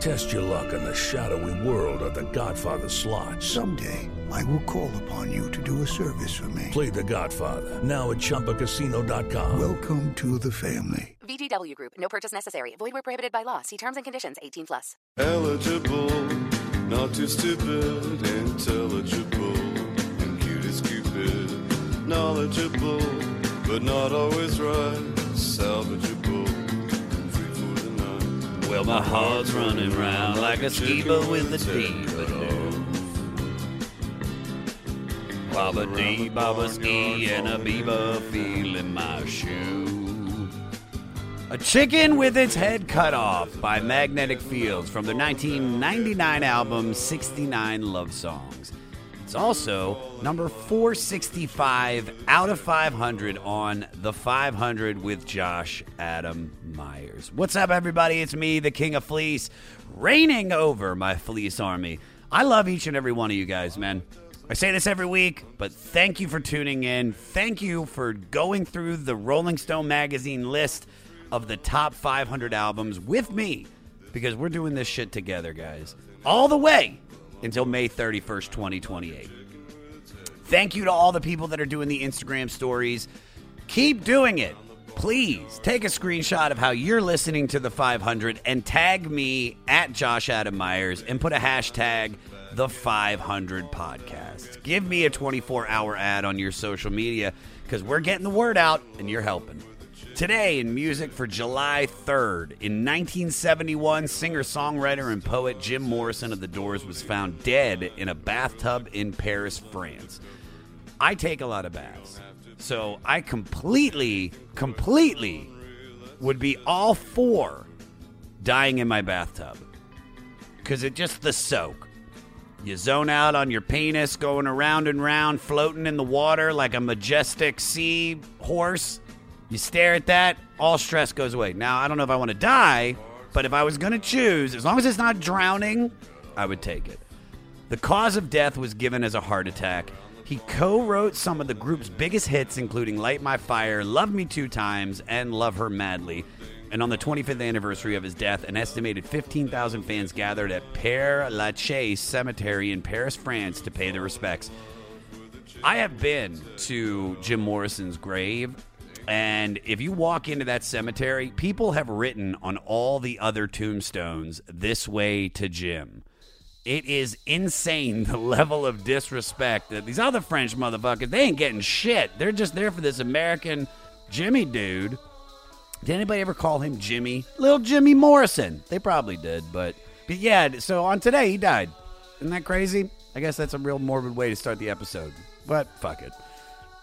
Test your luck in the shadowy world of The Godfather slot. Someday, I will call upon you to do a service for me. Play The Godfather now at ChumbaCasino.com. Welcome to the family. VGW Group. No purchase necessary. Void where prohibited by law. See terms and conditions. 18 plus. Eligible, not too stupid, intelligible, and cute as Cupid. Knowledgeable, but not always right. Salvageable, Well, my heart's running round like a skiba with a D. Baba dee, baba ski, and a beaver feeling my shoe. A chicken with its head cut off by Magnetic Fields from their 1999 album 69 Love Songs. It's also number 465 out of 500 on the 500 with Josh Adam Myers. What's up, everybody? It's me, the King of Fleece, reigning over my fleece army. I love each and every one of you guys, man. I say this every week, but thank you for tuning in. Thank you for going through the Rolling Stone magazine list of the top 500 albums with me because we're doing this shit together, guys. All the way until May 31st, 2028. Thank you to all the people that are doing the Instagram stories. Keep doing it. Please take a screenshot of how you're listening to the 500 and tag me at Josh Adam Myers and put a hashtag the 500 podcast. Give me a 24 hour ad on your social media because we're getting the word out and you're helping. Today in music for July 3rd, in 1971, singer, songwriter, and poet Jim Morrison of The Doors was found dead in a bathtub in Paris, France. I take a lot of baths, so I completely, completely would be all for dying in my bathtub because it just the soak. You zone out on your penis, going around and round, floating in the water like a majestic sea horse. You stare at that, all stress goes away. Now, I don't know if I want to die, but if I was going to choose, as long as it's not drowning, I would take it. The cause of death was given as a heart attack. He co wrote some of the group's biggest hits, including Light My Fire, Love Me Two Times, and Love Her Madly. And on the 25th anniversary of his death, an estimated 15,000 fans gathered at Père Lachaise Cemetery in Paris, France to pay their respects. I have been to Jim Morrison's grave, and if you walk into that cemetery, people have written on all the other tombstones, This way to Jim. It is insane the level of disrespect that these other French motherfuckers, they ain't getting shit. They're just there for this American Jimmy dude. Did anybody ever call him Jimmy? Little Jimmy Morrison. They probably did, but but yeah, so on today he died. Isn't that crazy? I guess that's a real morbid way to start the episode. But fuck it.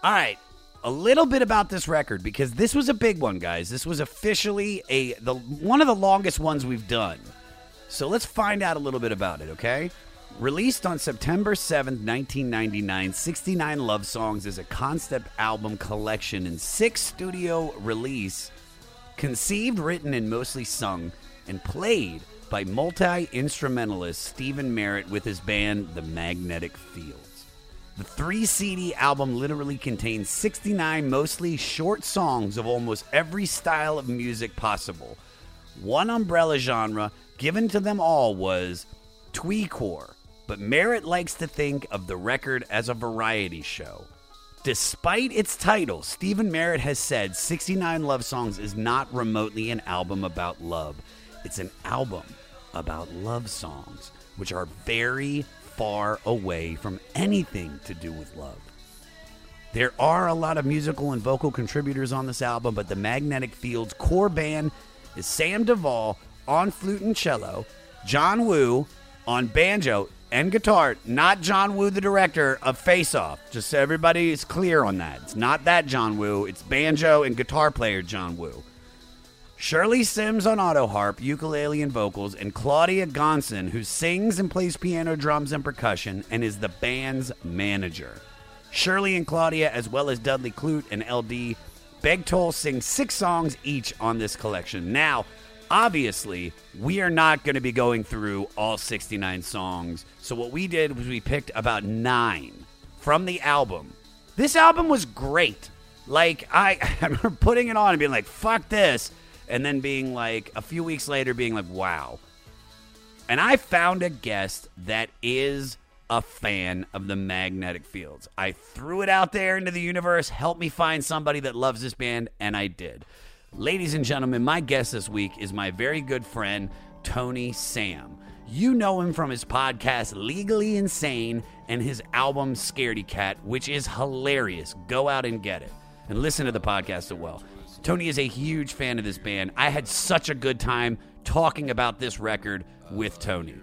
All right. A little bit about this record because this was a big one, guys. This was officially a the one of the longest ones we've done. So let's find out a little bit about it, okay? Released on September 7th, 1999, 69 Love Songs is a concept album collection and six studio release conceived, written, and mostly sung and played by multi instrumentalist Stephin Merritt with his band The Magnetic Fields. The three CD album literally contains 69 mostly short songs of almost every style of music possible. One umbrella genre given to them all was tweecore, but Merritt likes to think of the record as a variety show. Despite its title, Stephin Merritt has said 69 Love Songs is not remotely an album about love. It's an album about love songs, which are very far away from anything to do with love. There are a lot of musical and vocal contributors on this album, but the Magnetic Fields core band is Sam Davol on flute and cello, John Woo on banjo and guitar, not John Woo, the director of Face Off. Just so everybody is clear on that. It's not that John Woo, it's banjo and guitar player John Woo. Shirley Simms on auto harp, ukulele, and vocals, and Claudia Gonson, who sings and plays piano, drums, and percussion, and is the band's manager. Shirley and Claudia, as well as Dudley Klute and LD Beghtol, sing six songs each on this collection. Now, obviously, we are not going to be going through all 69 songs. So, what we did was we picked about nine from the album. This album was great. Like, I, I remember putting it on and being like, fuck this. And then being like, a few weeks later, being like, wow. And I found a guest that is a fan of the magnetic fields. I threw it out there into the universe, help me find somebody that loves this band, and I did. Ladies and gentlemen, my guest this week is my very good friend, Tony Sam. You know him from his podcast, Legally Insane, and his album, Scaredy Cat, which is hilarious. Go out and get it and listen to the podcast as well. Tony is a huge fan of this band. I had such a good time talking about this record with Tony.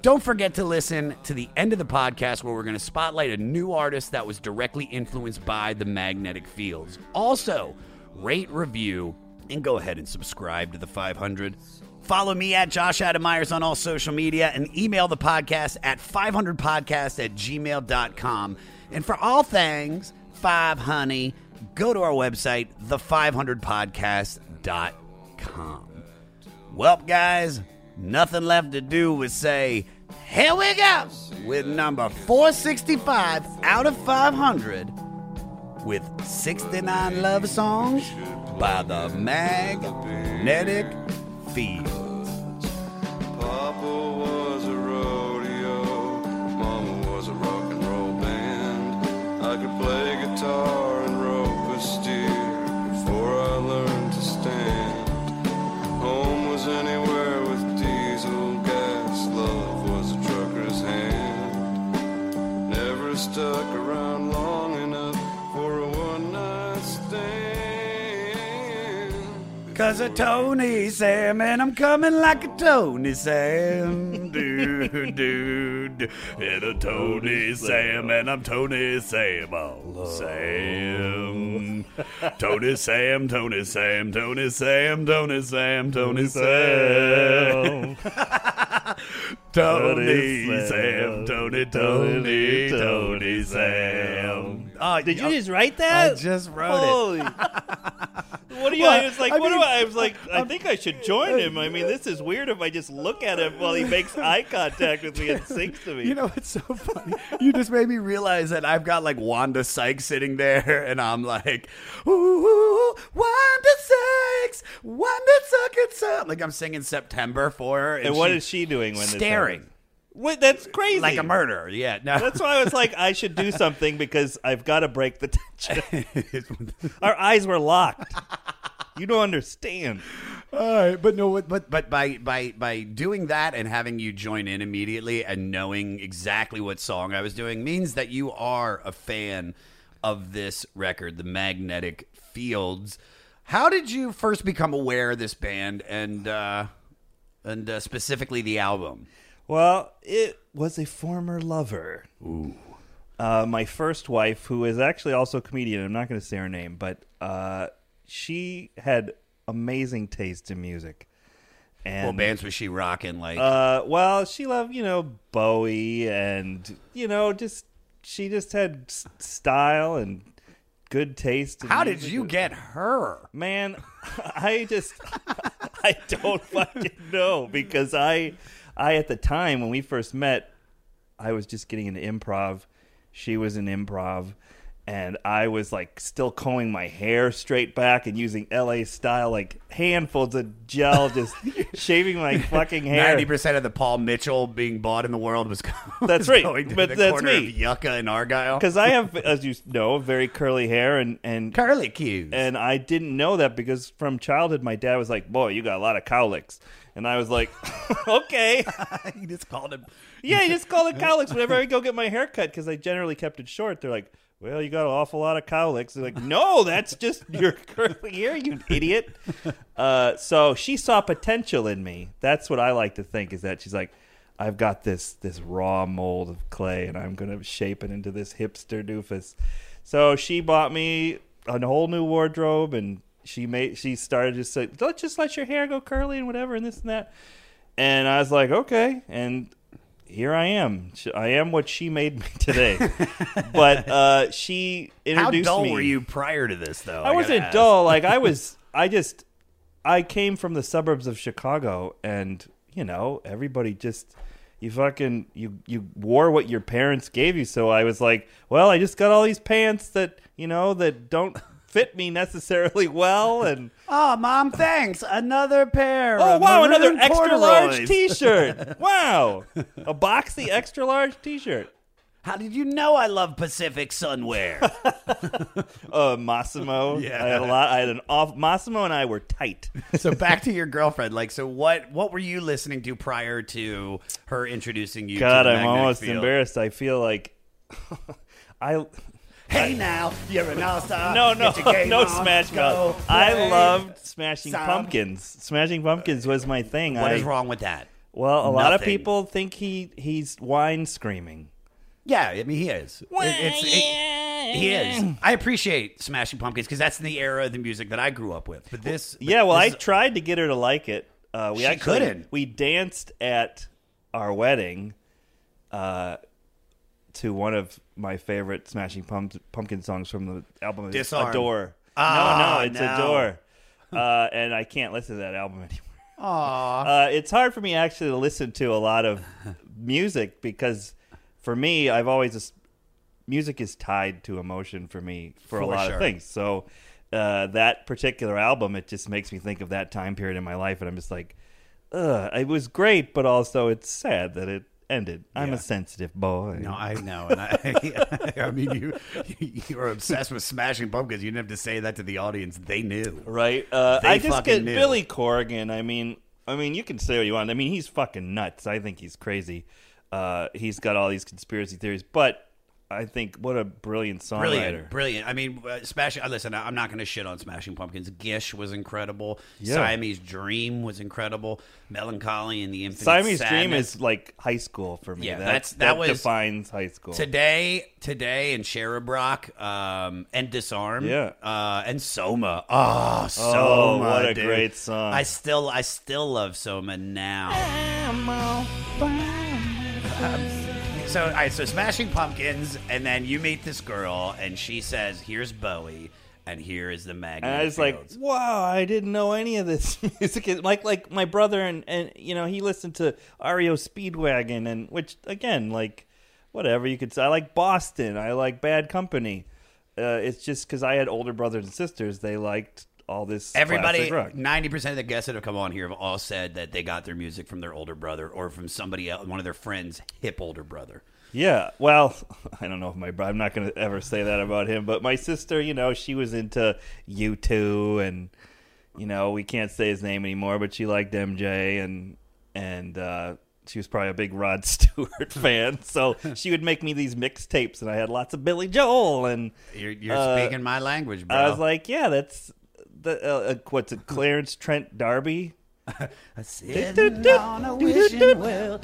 Don't forget to listen to the end of the podcast where we're going to spotlight a new artist that was directly influenced by the magnetic fields. Also, rate, review, and go ahead and subscribe to the 500. Follow me at Josh Adam Myers on all social media and email the podcast at 500podcast at gmail.com. And for all things 5 Honey, go to our website, the500podcast.com. Well, guys, nothing left to do but say, here we go with number 465 out of 500 with 69 love songs by the Magnetic Fields. Papa was a rodeo, Mama was a rock and roll band. I could play guitar anywhere with diesel gas, love was a trucker's hand. Never stuck around Cause a Tony Sam, and I'm coming like a Tony Sam. do, do, do. And a Tony Sam, and I'm Tony Sam. Oh, Sam. Tony Sam, Tony Sam, Tony Sam, Tony Sam, Tony Sam. Tony Sam, Tony, Tony, Tony Sam. Oh, Did you just write that? I just wrote it. What do you? Well, I was like, I what mean, do I? I was like, I think I should join him. I mean, this is weird if I just look at him while he makes eye contact with me and sings to me. You know it's so funny? You just made me realize that I've got like Wanda Sykes sitting there, and I'm like, ooh, Wanda Sykes, Wanda Sykes. Like I'm singing September for her, and what she- is she doing when this staring What? That's crazy. like a murderer? Yeah, no. That's why I was like, I should do something because I've got to break the tension. Our eyes were locked. You don't understand. All right, but no, but but by by by doing that and having you join in immediately and knowing exactly what song I was doing means that you are a fan of this record, The Magnetic Fields. How did you first become aware of this band and uh, and uh, specifically the album? Well, it was a former lover. Ooh. Uh, my first wife, who is actually also a comedian, I'm not going to say her name, but uh, she had amazing taste in music. And what bands was she rocking? Like, Uh, well, she loved you know Bowie and you know just she just had s- style and good taste. how did you get her? Man, I just I don't fucking know because I I at the time when we first met, I was just getting into improv. She was in improv. And I was like still combing my hair straight back and using LA style, like handfuls of gel, just shaving my fucking hair. Ninety percent of the Paul Mitchell being bought in the world was. That's was right, going to but the that's corner me. Of Yucca and Argyle. Because I have, as you know, very curly hair, and and curly cues. and I didn't know that because from childhood, my dad was like, "Boy, you got a lot of cowlicks," and I was like, "Okay." he just called him. Yeah, you just called it cowlicks whenever I go get my hair cut because I generally kept it short. They're like, well, you got an awful lot of cowlicks. They're like, no, that's just your curly hair, you idiot. Uh, so she saw potential in me. That's what I like to think is that she's like, I've got this this raw mold of clay, and I'm gonna shape it into this hipster doofus. So she bought me a whole new wardrobe, and she made she started just like, let's just let your hair go curly and whatever, and this and that. And I was like, okay, and here I am. I am what she made me today. but uh, she How dull me. were you prior to this, though? I gotta wasn't ask. dull. Like I was. I just. I came from the suburbs of Chicago, and you know, everybody just. You fucking you you wore what your parents gave you. So I was like, well, I just got all these pants that you know that don't fit me necessarily well, and Oh, mom, thanks. Another pair. oh of wow, another extra large. T-shirt. wow, a boxy extra large T-shirt. How did you know I love Pacific Sunwear? Uh, Massimo. Yeah. I had a lot. I had an off. Massimo and I were tight. so back to your girlfriend. Like, so what? What were you listening to prior to her introducing you? God, to the I'm almost field? embarrassed. I feel like I. Hey now, you're an all-star. No, no, Get your game no on. Smash Mouth. I loved Smashing some. Pumpkins. Smashing Pumpkins was my thing. What I, is wrong with that? Well, a lot of people think he he's whine screaming. Yeah, I mean he is. It- it's- it- he is. I appreciate Smashing Pumpkins because that's the era of the music that I grew up with. But this, but Yeah, well, I this- tried to get her to like it. Uh, we She actually couldn't. we danced at our wedding uh, to one of my favorite Smashing Pump- Pumpkin songs from the album. is Disarm. Adore. Ah, no, no, it's no. Adore. Uh, and I can't listen to that album anymore. Aw. Uh, it's hard for me actually to listen to a lot of music because for me, I've always just, music is tied to emotion for me for, a lot sure. of things. So uh, that particular album, it just makes me think of that time period in my life, and I'm just like, ugh, it was great, but also it's sad that it ended. I'm Yeah. a sensitive boy. No, I know, and I, I mean, you you were obsessed with Smashing Pumpkins. You didn't have to say that to the audience; they knew. Right. Uh, They I just get knew. Billy Corgan. I mean, I mean, you can say what you want. I mean, he's fucking nuts. I think he's crazy. Uh, he's got all these conspiracy theories, but I think what a brilliant songwriter. Brilliant, brilliant. I mean, uh, Smashing. Uh, listen, I'm not going to shit on Smashing Pumpkins. Gish was incredible. Yeah. Siamese Dream was incredible. Melancholy and the Infinite Siamese Dream is like high school for me. Yeah, That- that's- that was- defines high school. Today, today, and Cherub Rock, um, and Disarm, Yeah. uh, and Soma. Oh, Soma! Oh, what a dude. great song. I still, I still love Soma now. So, all right, so Smashing Pumpkins, and then you meet this girl, and she says, "Here's Bowie, and here is the magnet." and I was like, "Wow, I didn't know any of this music." Like, like my brother and and you know he listened to REO Speedwagon and which again, like, whatever you could say. I like Boston. I like Bad Company. Uh, it's just because I had older brothers and sisters. They liked all this. Everybody, ninety percent of the guests that have come on here have all said that they got their music from their older brother or from somebody else, one of their friends' hip older brother. Yeah, well, I don't know if my I'm not going to ever say that about him, but my sister, you know, she was into U2 and you know, we can't say his name anymore, but she liked MJ and and uh she was probably a big Rod Stewart fan, so she would make me these mixtapes, and I had lots of Billy Joel, and You're, you're Uh, speaking my language, bro. I was like, yeah, that's the uh, uh, what's it, Clarence Trent D'Arby. Sitting on a wishing well.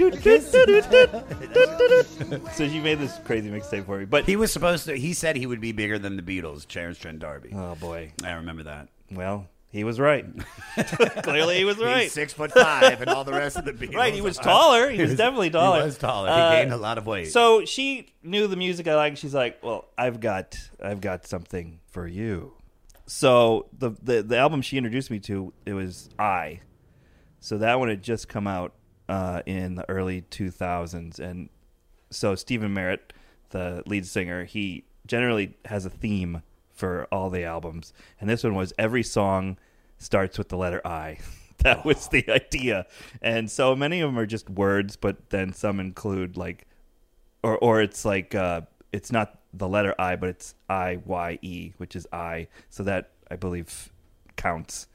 so she made this crazy mixtape for me, but He was supposed to. He said he would be bigger than the Beatles. Clarence Trent D'Arby. oh boy, I remember that. well, he was right. Clearly, he was right. He's six foot five, and all the rest of the Beatles. Right, he was taller. He was definitely taller. He was taller. Uh, he gained a lot of weight. So she knew the music I liked. She's like, "Well, I've got, I've got something for you." So the the, the album she introduced me to it was I. So that one had just come out uh, in the early two thousands, and so Stephin Merritt, the lead singer, he generally has a theme for all the albums, and this one was every song starts with the letter I. That was the idea, and so many of them are just words, but then some include like, or or it's like uh, it's not the letter I, but it's I Y E, which is I. So that I believe counts.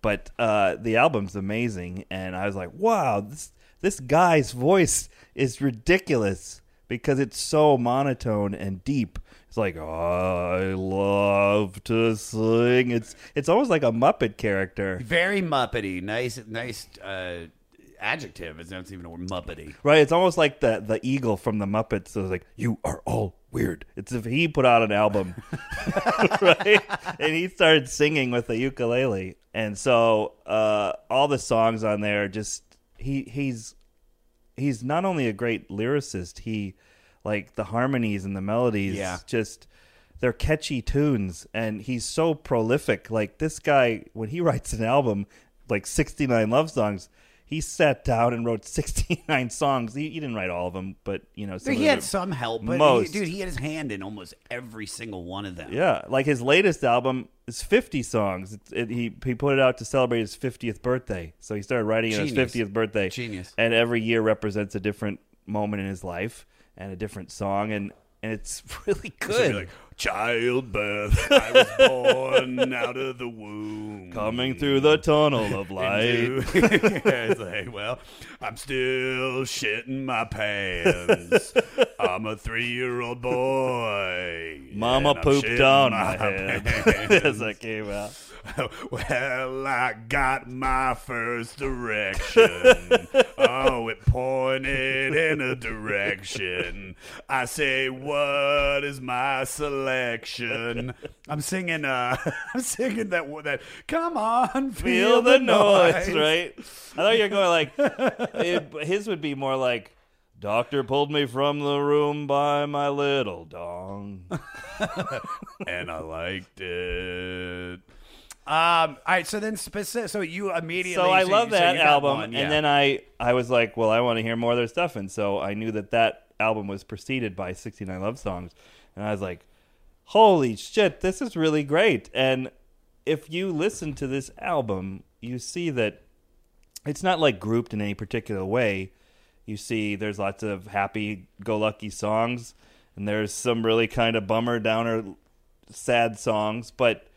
But uh, the album's amazing, and I was like, wow, this this guy's voice is ridiculous, because it's so monotone and deep. It's like I love to sing. It's it's almost like a Muppet character. Very Muppety. Nice, nice uh, adjective. It's not even a word. Muppety. Right, it's almost like the the eagle from the Muppets. So it's like you are all weird. It's if he put out an album, right, and he started singing with the ukulele, and so uh, all the songs on there just he he's he's not only a great lyricist, he like the harmonies and the melodies, Yeah. just they're catchy tunes, and he's so prolific. Like this guy, when he writes an album, like sixty nine love songs. He sat down and wrote 69 songs. He, he didn't write all of them, but you know, some he had some help, but he, most. dude, he had his hand in almost every single one of them. Yeah, like his latest album is 50 songs. It, it, he he put it out to celebrate his 50th birthday. So he started writing on his 50th birthday. Genius. And every year represents a different moment in his life and a different song and and it's really good. Childbirth, I was born out of the womb. Coming through the tunnel of light. it's like, well, I'm still shitting my pants. I'm a three-year-old boy. Mama and I'm pooped shitting on my head pants. as I came out. well, I got my first erection. oh, it pointed in a direction. I say, what is my selection? I'm singing. Uh, I'm singing that. that. Come on, Feel the noise, right? I thought you were going like it, his would be more like Doctor pulled me from the room by my little dong. and I liked it. Um. All right. So then, specific. So you immediately. so I love you that got album, one, yeah. and then I I was like, well, I want to hear more of their stuff, and so I knew that that album was preceded by 69 Love Songs, and I was like, holy shit, this is really great. And if you listen to this album, you see that it's not like grouped in any particular way. You see, there's lots of happy-go-lucky songs, and there's some really kind of bummer, downer, sad songs, but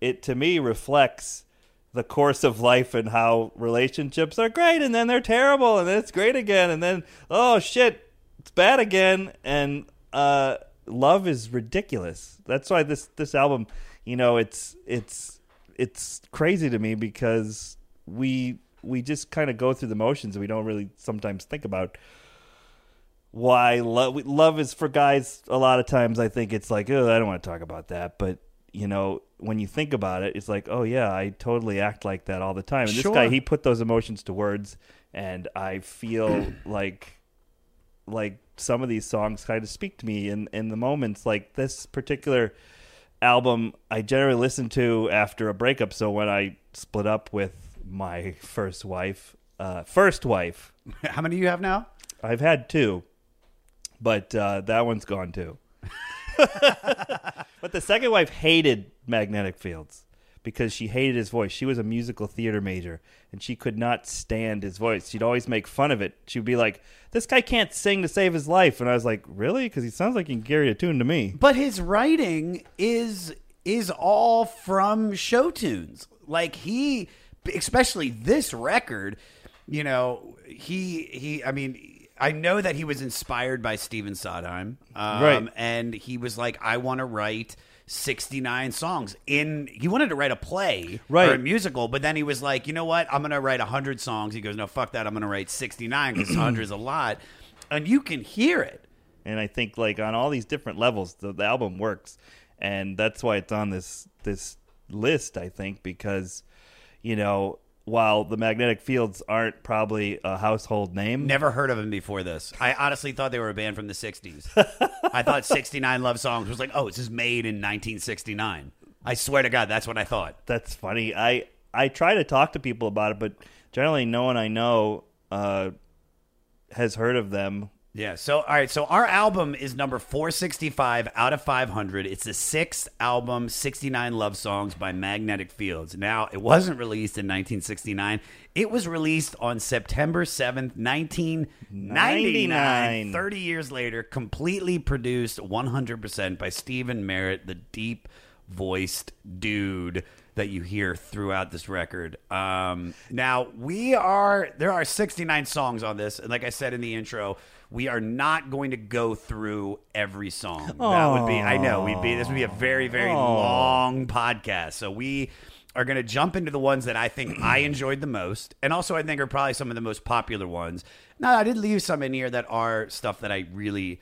it to me reflects the course of life and how relationships are great and then they're terrible and then it's great again and then oh shit it's bad again and uh love is ridiculous. That's why this this album you know it's it's it's crazy to me because we we just kind of go through the motions and we don't really sometimes think about why love love is for guys a lot of times i think it's like oh i don't want to talk about that but you know when you think about it it's like oh yeah i totally act like that all the time. And this guy he put those emotions to words and i feel like like some of these songs kind of speak to me in in the moments. Like this particular album i generally listen to after a breakup. So when i split up with my first wife uh first wife. How many do you have now? I've had two, but uh, that one's gone too. but the second wife hated magnetic fields because she hated his voice. She was a musical theater major and she could not stand his voice. She'd always make fun of it. She'd be like, "This guy can't sing to save his life," and I was like, "Really?" Because he sounds like he can carry a tune to me. But his writing is is all from show tunes. Like he, especially this record, you know, he he. I mean. I know that he was inspired by Stephen Sondheim, um, Right. And he was like, "I want to write 69 songs." In he wanted to write a play right. or a musical, but then he was like, "You know what? I'm going to write 100 songs." He goes, "No, fuck that. I'm going to write 69 because 100 is a lot." And you can hear it. and I think like on all these different levels, the, the album works, and that's why it's on this this list. I think because you know while the magnetic fields aren't probably a household name, Never heard of them before this. I honestly thought they were a band from the 60s. I thought 69 Love Songs was like, oh, this is made in 1969. I swear to God, that's what I thought. that's funny. I I try to talk to people about it, but generally no one I know uh, has heard of them. Yeah. So, all right. So, our album is number 465 out of 500. It's the sixth album, 69 Love Songs by Magnetic Fields. Now, it wasn't released in 1969. It was released on September 7th, 1999. 99. 30 years later, completely produced 100% by Stephin Merritt, the deep voiced dude that you hear throughout this record. Um, now we are there are 69 songs on this, and like I said in the intro, We are not going to go through every song. That would be, I know, we'd be, this would be a very, very long podcast. So we are going to jump into the ones that I think I enjoyed the most, and also I think are probably some of the most popular ones. Now, I did leave some in here that are stuff that I really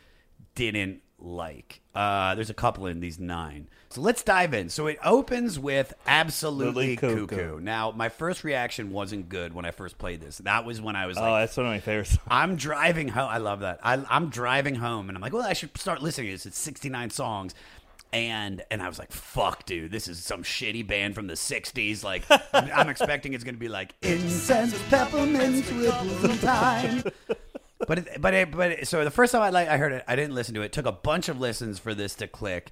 didn't like. Uh, there's a couple in these nine. So let's dive in. So it opens with absolutely cuckoo. Cuckoo. Now, my first reaction wasn't good when I first played this. That was when I was Oh, like, that's one of my favorites. I'm driving home. I love that. I, I'm driving home, and I'm like, well, I should start listening to this. It's 69 songs. And and I was like, "Fuck, dude, this is some shitty band from the '60s." Like, I'm, I'm expecting it's gonna be like incense, peppermint, of time. But it, but it, but it, so the first time I like I heard it, I didn't listen to it. it. Took a bunch of listens for this to click,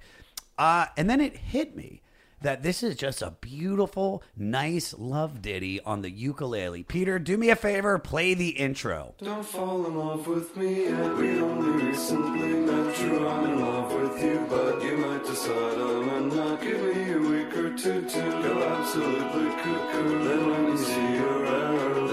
uh, and then it hit me that this is just a beautiful, nice love ditty on the ukulele. Peter, do me a favor, play the intro. Don't fall in love with me yet. We only recently met. True, I'm in love with you, but you might decide I'm a nut. Give me a week or two to go absolutely cuckoo. Then when you see your error,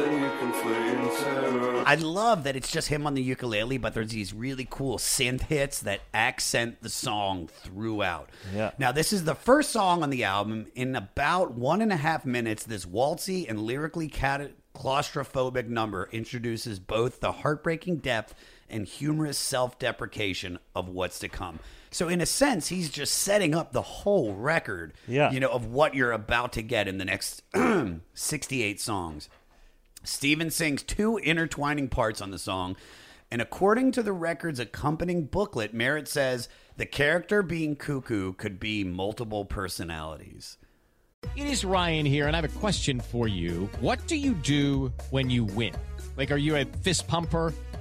I love that it's just him on the ukulele, but there's these really cool synth hits that accent the song throughout. Yeah. Now, this is the first song on the album. In about one and a half minutes, this waltzy and lyrically cat- claustrophobic number introduces both the heartbreaking depth and humorous self deprecation of what's to come. So, in a sense, he's just setting up the whole record, Yeah. you know, of what you're about to get in the next 68 songs. Stephin sings two intertwining parts on the song, and according to the record's accompanying booklet, Merritt says the character being cuckoo could be multiple personalities. It is Ryan here, and I have a question for you. What do you do when you win? Like, are you a fist pumper?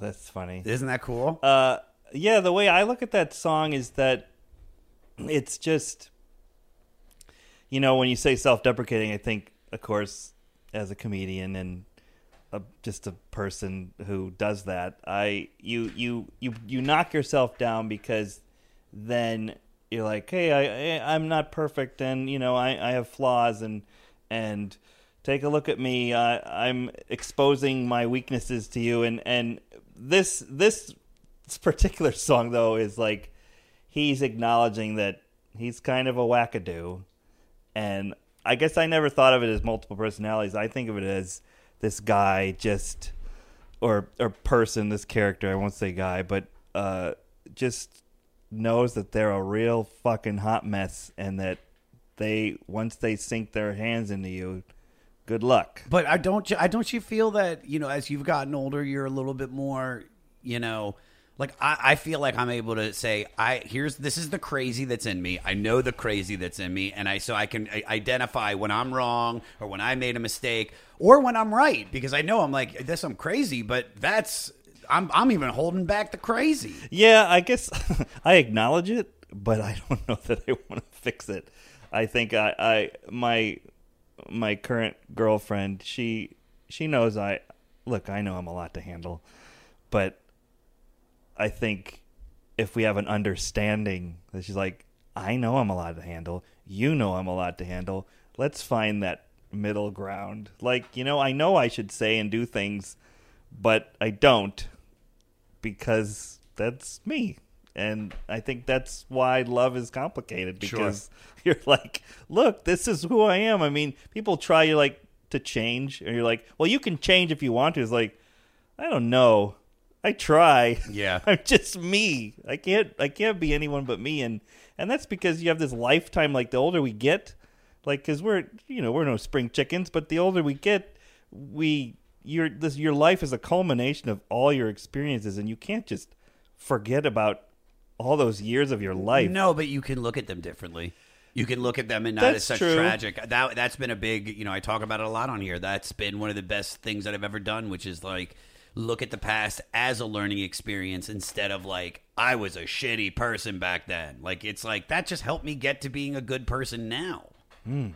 That's funny. Isn't that cool? Uh, yeah, the way I look at that song is that it's just, you know, when you say self-deprecating, I think, of course, as a comedian and a, just a person who does that, I you you you you knock yourself down because then you're like, hey, I, I I'm not perfect, and you know, I I have flaws, and and take a look at me. I, I'm exposing my weaknesses to you, and and this this particular song though is like he's acknowledging that he's kind of a wackadoo, and I guess I never thought of it as multiple personalities. I think of it as this guy just or or person, this character. I won't say guy, but uh, just knows that they're a real fucking hot mess, and that they once they sink their hands into you, good luck. But I don't. I don't you feel that you know as you've gotten older, you're a little bit more, you know, like I, I feel like I'm able to say, I here's this is the crazy that's in me. I know the crazy that's in me, and I so I can identify when I'm wrong or when I made a mistake or when I'm right because I know I'm like this. I'm crazy, but that's I'm I'm even holding back the crazy. Yeah, I guess I acknowledge it, but I don't know that I want to fix it. I think I, I my my current girlfriend, she she knows I look, I know I'm a lot to handle, but I think if we have an understanding that she's like, I know I'm a lot to handle, you know I'm a lot to handle, let's find that middle ground. Like, you know, I know I should say and do things, but I don't because that's me. And I think that's why love is complicated Sure. because you're like, look, this is who I am. I mean, people try you like to change, and you're like, well, you can change if you want to. It's like, I don't know. I try. Yeah. I'm just me. I can't I can't be anyone but me and and that's because you have this lifetime like the older we get, like cuz we're you know, we're no spring chickens, but the older we get, we your this your life is a culmination of all your experiences and you can't just forget about all those years of your life. No, but you can look at them differently. You can look at them and not as That's such true. tragic. That that's been a big, you know, I talk about it a lot on here. That's been one of the best things that I've ever done, which is like look at the past as a learning experience instead of like I was a shitty person back then. Like it's like that just helped me get to being a good person now. Hmm.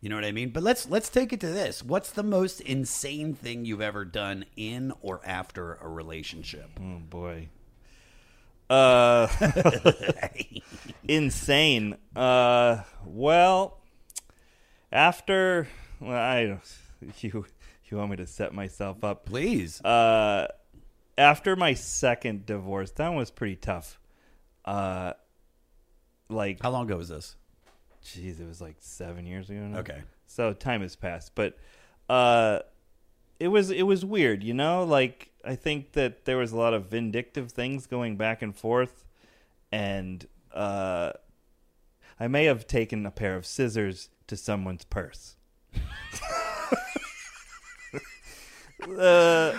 You know what I mean? But let's let's take it to this. What's the most insane thing you've ever done in or after a relationship? Oh boy. Uh insane. Uh well after well I you you want me to set myself up. Please. Uh after my second divorce, that one was pretty tough. Uh like How long ago was this? Jeez, it was like 7 years ago now. Okay. So time has passed, but uh it was it was weird, you know? Like I think that there was a lot of vindictive things going back and forth and uh I may have taken a pair of scissors to someone's purse. uh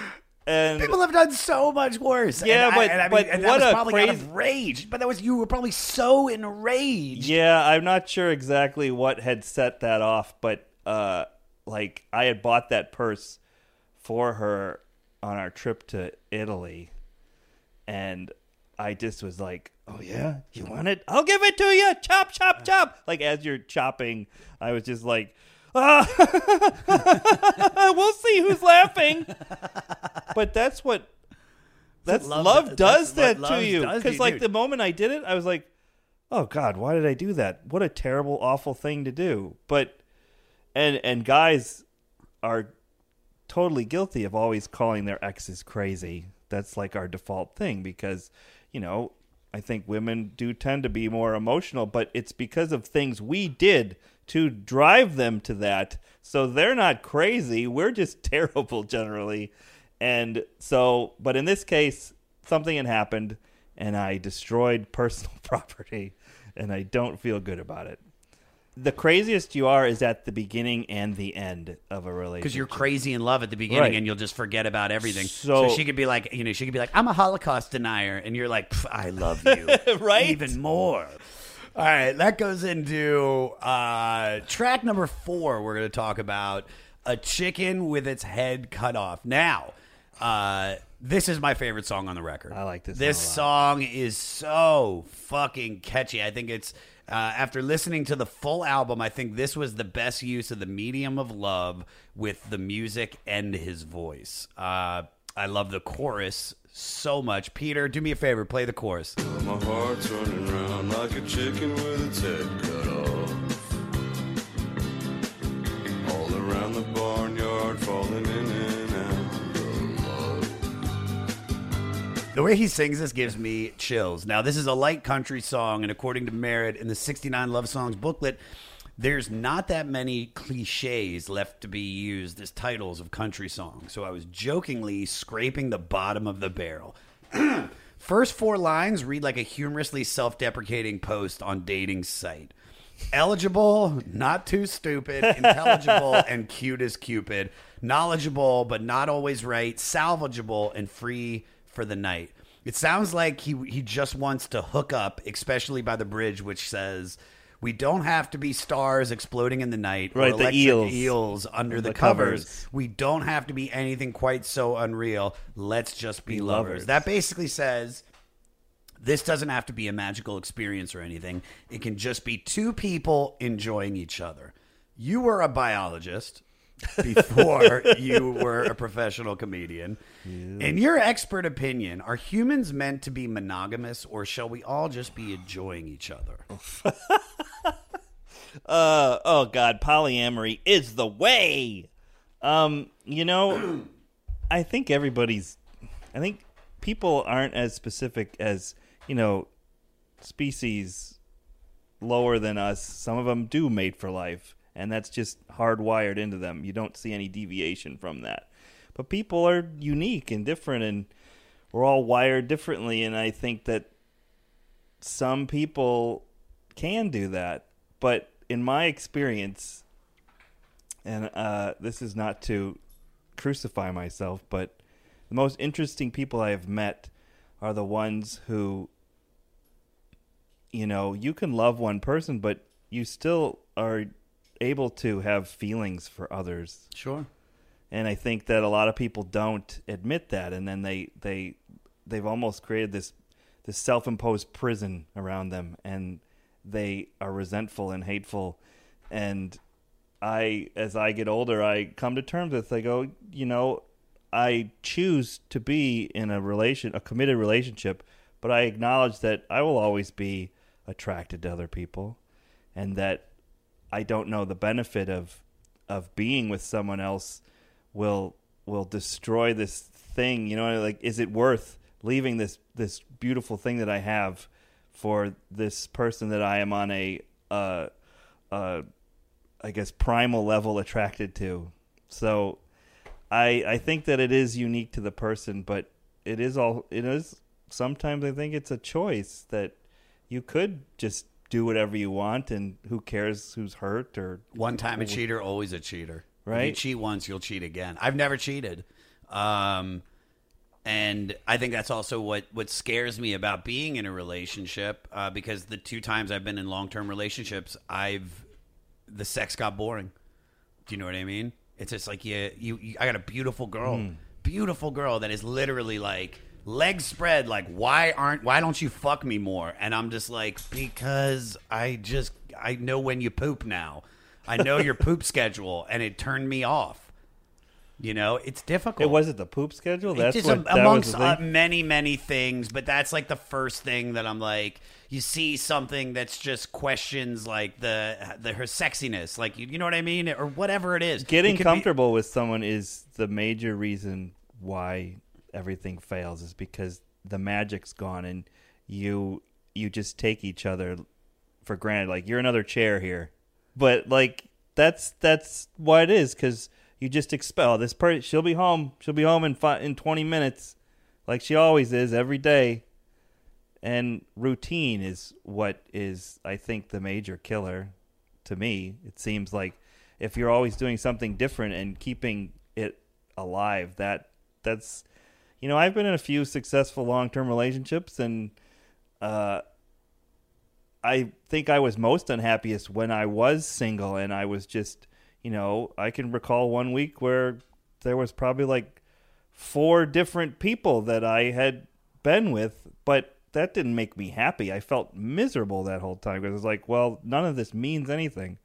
and People have done so much worse. Yeah, And I- but- and I mean, but and that what was a probably out crazy- of rage. But that was you were probably so enraged. Yeah, I'm not sure exactly what had set that off, but uh like I had bought that purse for her on our trip to Italy and I just was like, "Oh yeah, you want it? I'll give it to you. Chop, chop, chop." Like as you're chopping, I was just like, "Ah, we'll see who's laughing." But that's what that's love love, does- that's that to you because like dude. the moment I did it, I was like, "Oh God, why did I do that? What a terrible, awful thing to do." But and and guys are totally guilty of always calling their exes crazy. That's like our default thing because, you know, I think women do tend to be more emotional, but it's because of things we did to drive them to that. So they're not crazy. We're just terrible generally. And so, but in this case, something had happened and I destroyed personal property and I don't feel good about it. The craziest you are is at the beginning and the end of a relationship. Because you're crazy in love at the beginning Right. and you'll just forget about everything. So, So- she could be like, you know, she could be like, I'm a Holocaust denier. And you're like, I love you. Right? Even more. All right. That goes into uh, track number four. We're going to talk about a chicken with its head cut off. Now, uh, this is my favorite song on the record. I like this This song is so fucking catchy. I think it's uh, after listening to the full album, I think this was the best use of the medium of love with the music and his voice. Uh, I love the chorus so much. Peter, do me a favor, play the chorus. My heart's running round like a chicken with its head cut off. All around the barnyard, falling in The way he sings this gives me chills. Now, this is a light country song, and according to Merritt in the 69 Love Songs booklet, there's not that many cliches left to be used as titles of country songs. So I was jokingly scraping the bottom of the barrel. First four lines read like a humorously self deprecating post on dating site. Eligible, not too stupid, intelligible, and cute as Cupid. Knowledgeable, but not always right. Salvageable and free for the night. It sounds like he he just wants to hook up, especially by the bridge, which says, "We don't have to be stars exploding in the night, Right, or the eels. eels under Under the, the covers. covers. We don't have to be anything quite so unreal. Let's just be, Be lovers. lovers. That basically says this doesn't have to be a magical experience or anything. It can just be two people enjoying each other. You were a biologist before you were a professional comedian. In your expert opinion, are humans meant to be monogamous or shall we all just be enjoying each other? uh oh god polyamory is the way um you know i think everybody's i think people aren't as specific as you know species lower than us some of them do mate for life and that's just hardwired into them you don't see any deviation from that but people are unique and different and we're all wired differently, and I think that some people can do that. But in my experience, and uh, this is not to crucify myself, but the most interesting people I have met are the ones who, you know, you can love one person, but you still are able to have feelings for others. Sure. And I think that a lot of people don't admit that, and then they they they've almost created this this self imposed prison around them, and they are resentful and hateful. And I, as I get older, I come to terms with. I go, you know, I choose to be in a relation, a committed relationship, but I acknowledge that I will always be attracted to other people, and that I don't know the benefit of of being with someone else will will destroy this thing. You know, like is it worth leaving this this beautiful thing that I have for this person that I am on a uh uh I guess primal level attracted to. So I I think that it is unique to the person, but it is all it is sometimes I think it's a choice that you could just do whatever you want and who cares who's hurt or One time a cheater, always a cheater. If you cheat once, you'll cheat again. I've never cheated. Um, and I think that's also what, what scares me about being in a relationship uh, because the two times I've been in long term relationships, I've the sex got boring. Do you know what I mean? It's just like yeah, you, you I got a beautiful girl, Mm. beautiful girl that is literally like legs spread. Like why aren't why don't you fuck me more? And I'm just like because I just I know when you poop now. I know your poop schedule, and it turned me off. You know, it's difficult. It wasn't the poop schedule. That's It's what am- that was amongst the uh, many, many things, but that's like the first thing that I'm like. You see something that's just questions like the the her sexiness, like you, you know what I mean, or whatever it is. Getting It could be- comfortable with someone is the major reason why everything fails is because the magic's gone and you you just take each other for granted like you're another chair here. But like that's that's why it is cuz you just expel oh, this person she'll be home she'll be home in in 20 minutes like she always is every day. And routine is what is I think the major killer to me. It seems like if you're always doing something different and keeping it alive, that that's you know, I've been in a few successful long-term relationships and uh I think I was most unhappiest when I was single and I was just, you know, I can recall one week where there was probably like four different people that I had been with, but that didn't make me happy. I felt miserable that whole time because it was like, well, none of this means anything.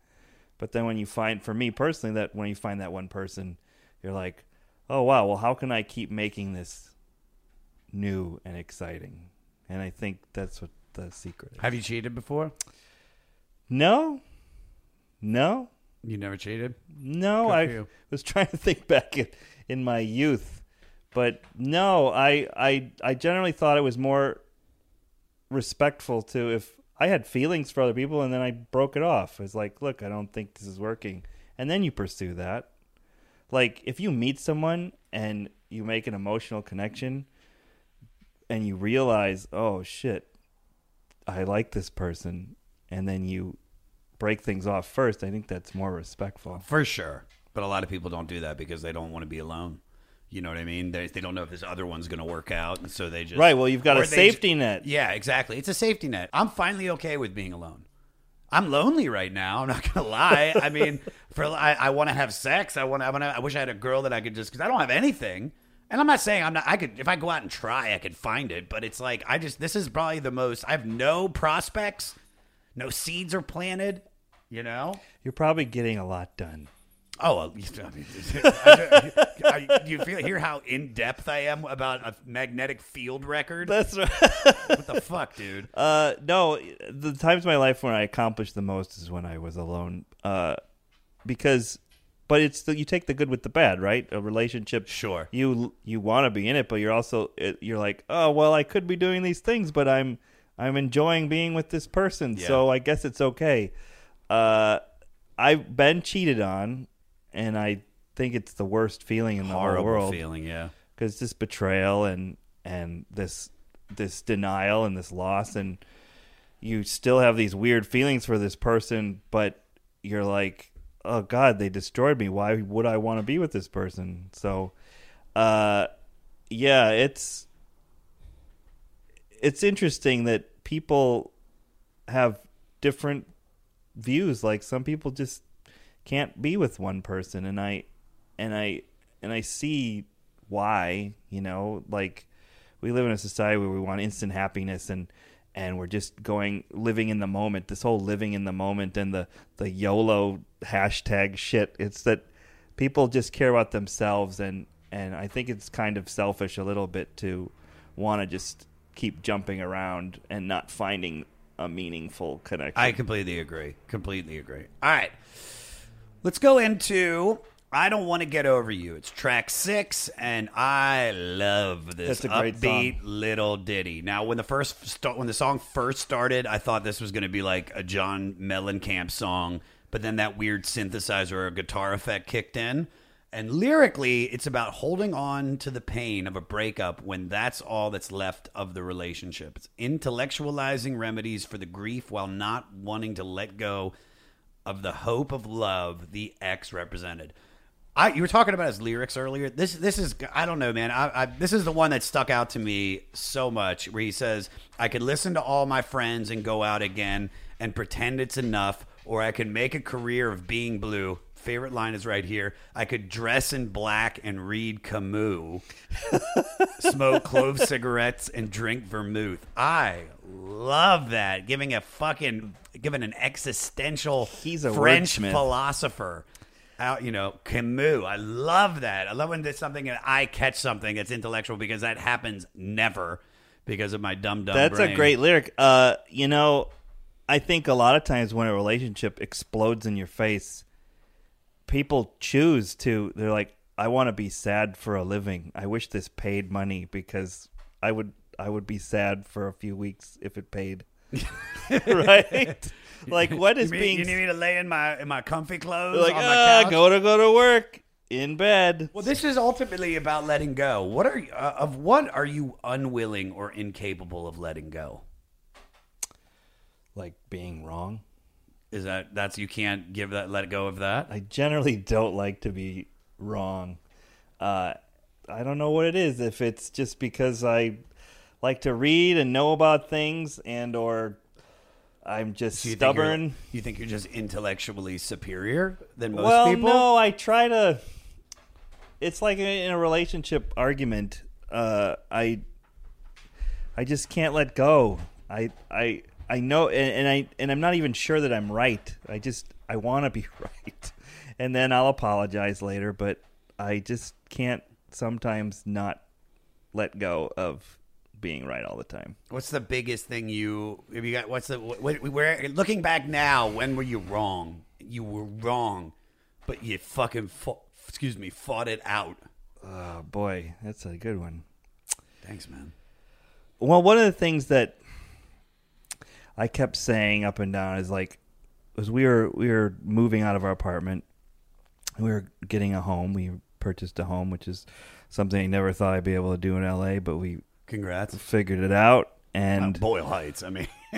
But then when you find, for me personally, that when you find that one person, you're like, oh wow, well, how can I keep making this new and exciting? And I think that's what the secret is. Have you cheated before? No, no, You never cheated. no. Good I was trying to think back in, in my youth, but no. I I I generally thought it was more respectful to if I had feelings for other people and then I broke it off. It's like, look, I don't think this is working, and then you pursue that. Like if you meet someone and you make an emotional connection, and you realize, oh shit, I like this person, and then you break things off first. I think that's more respectful. For sure. But a lot of people don't do that because they don't want to be alone. You know what I mean? They, they don't know if this other one's going to work out, and so they just Right, well, you've got a safety ju- net. Yeah, exactly. It's a safety net. I'm finally okay with being alone. I'm lonely right now. I'm not gonna lie. I mean, for I, I want to have sex. I want. I want. I wish I had a girl that I could just because I don't have anything. And I'm not saying I'm not. I could if I go out and try, I could find it. But it's like I just. This is probably the most. I have no prospects. No seeds are planted. You know. You're probably getting a lot done. Oh, I mean, I- I- you feel hear how in depth I am about a magnetic field record? That's right. what the fuck, dude? Uh, no, the times in my life when I accomplished the most is when I was alone. Uh, because, but it's the, you take the good with the bad, right? A relationship, sure. You you want to be in it, but you're also you're like, oh well, I could be doing these things, but I'm I'm enjoying being with this person, Yeah. so I guess it's okay. Uh, I've been cheated on, and I think it's the worst feeling in the whole world. feeling, yeah. because this betrayal and and this this denial and this loss and you still have these weird feelings for this person but you're like oh god they destroyed me why would i want to be with this person so uh yeah it's it's interesting that people have different views like some people just can't be with one person and i and i and i see why you know like we live in a society where we want instant happiness and and we're just going living in the moment this whole living in the moment and the the yolo hashtag shit it's that people just care about themselves and and i think it's kind of selfish a little bit to want to just keep jumping around and not finding a meaningful connection I completely agree. Completely agree. All right. Let's go into I Don't Want to Get Over You. It's track six, and I love this That's a great upbeat little ditty. Now, when the first start, when the song first started, I thought this was going to be like a John Mellencamp song, but then that weird synthesizer or guitar effect kicked in. And lyrically, it's about holding on to the pain of a breakup when that's all that's left of the relationship. It's intellectualizing remedies for the grief while not wanting to let go of the hope of love the X represented. I, you were talking about his lyrics earlier. This this is I don't know, man. I, I, this is the one that stuck out to me so much. Where he says, "I could listen to all my friends and go out again and pretend it's enough, or I could make a career of being blue." Favorite line is right here. I could dress in black and read Camus, smoke clove cigarettes and drink vermouth. I love that. Giving a fucking giving an existential He's a French wordsmith. philosopher out you know camus i love that i love when there's something and i catch something that's intellectual because that happens never because of my dumb dumb That's brain. a great lyric. Uh, you know, I think a lot of times when a relationship explodes in your face, people choose to. They're like, "I want to be sad for a living. I wish this paid money because I would. I would be sad for a few weeks if it paid." right? Like, what is you mean, being? you need me to lay in my in my comfy clothes like, on my "Ah, couch go to go to work in bed. well this is ultimately about letting go what are you, uh, of what are you unwilling or incapable of letting go like being wrong. is that that's you can't give that let go of that I generally don't like to be wrong. Uh, I don't know what it is. If it's just because I like to read and know about things, and or I'm just Do you think stubborn. you think you're just intellectually superior than most well, people no, I try to. It's like in a relationship argument. Uh, I I just can't let go. I I I know, and, and I and I'm not even sure that I'm right. I just I want to be right, and then I'll apologize later. But I just can't sometimes not let go of being right all the time. What's the biggest thing you have you got? What's the what, where looking back now? When were you wrong? You were wrong, but you fucking fought, excuse me fought it out. Oh boy, that's a good one. Thanks, man. Well, one of the things that I kept saying up and down is like, was we were we were moving out of our apartment, we were getting a home. We purchased a home, which is something I never thought I'd be able to do in L.A. But we Congrats. figured it out, and Uh, Boyle Heights. I mean,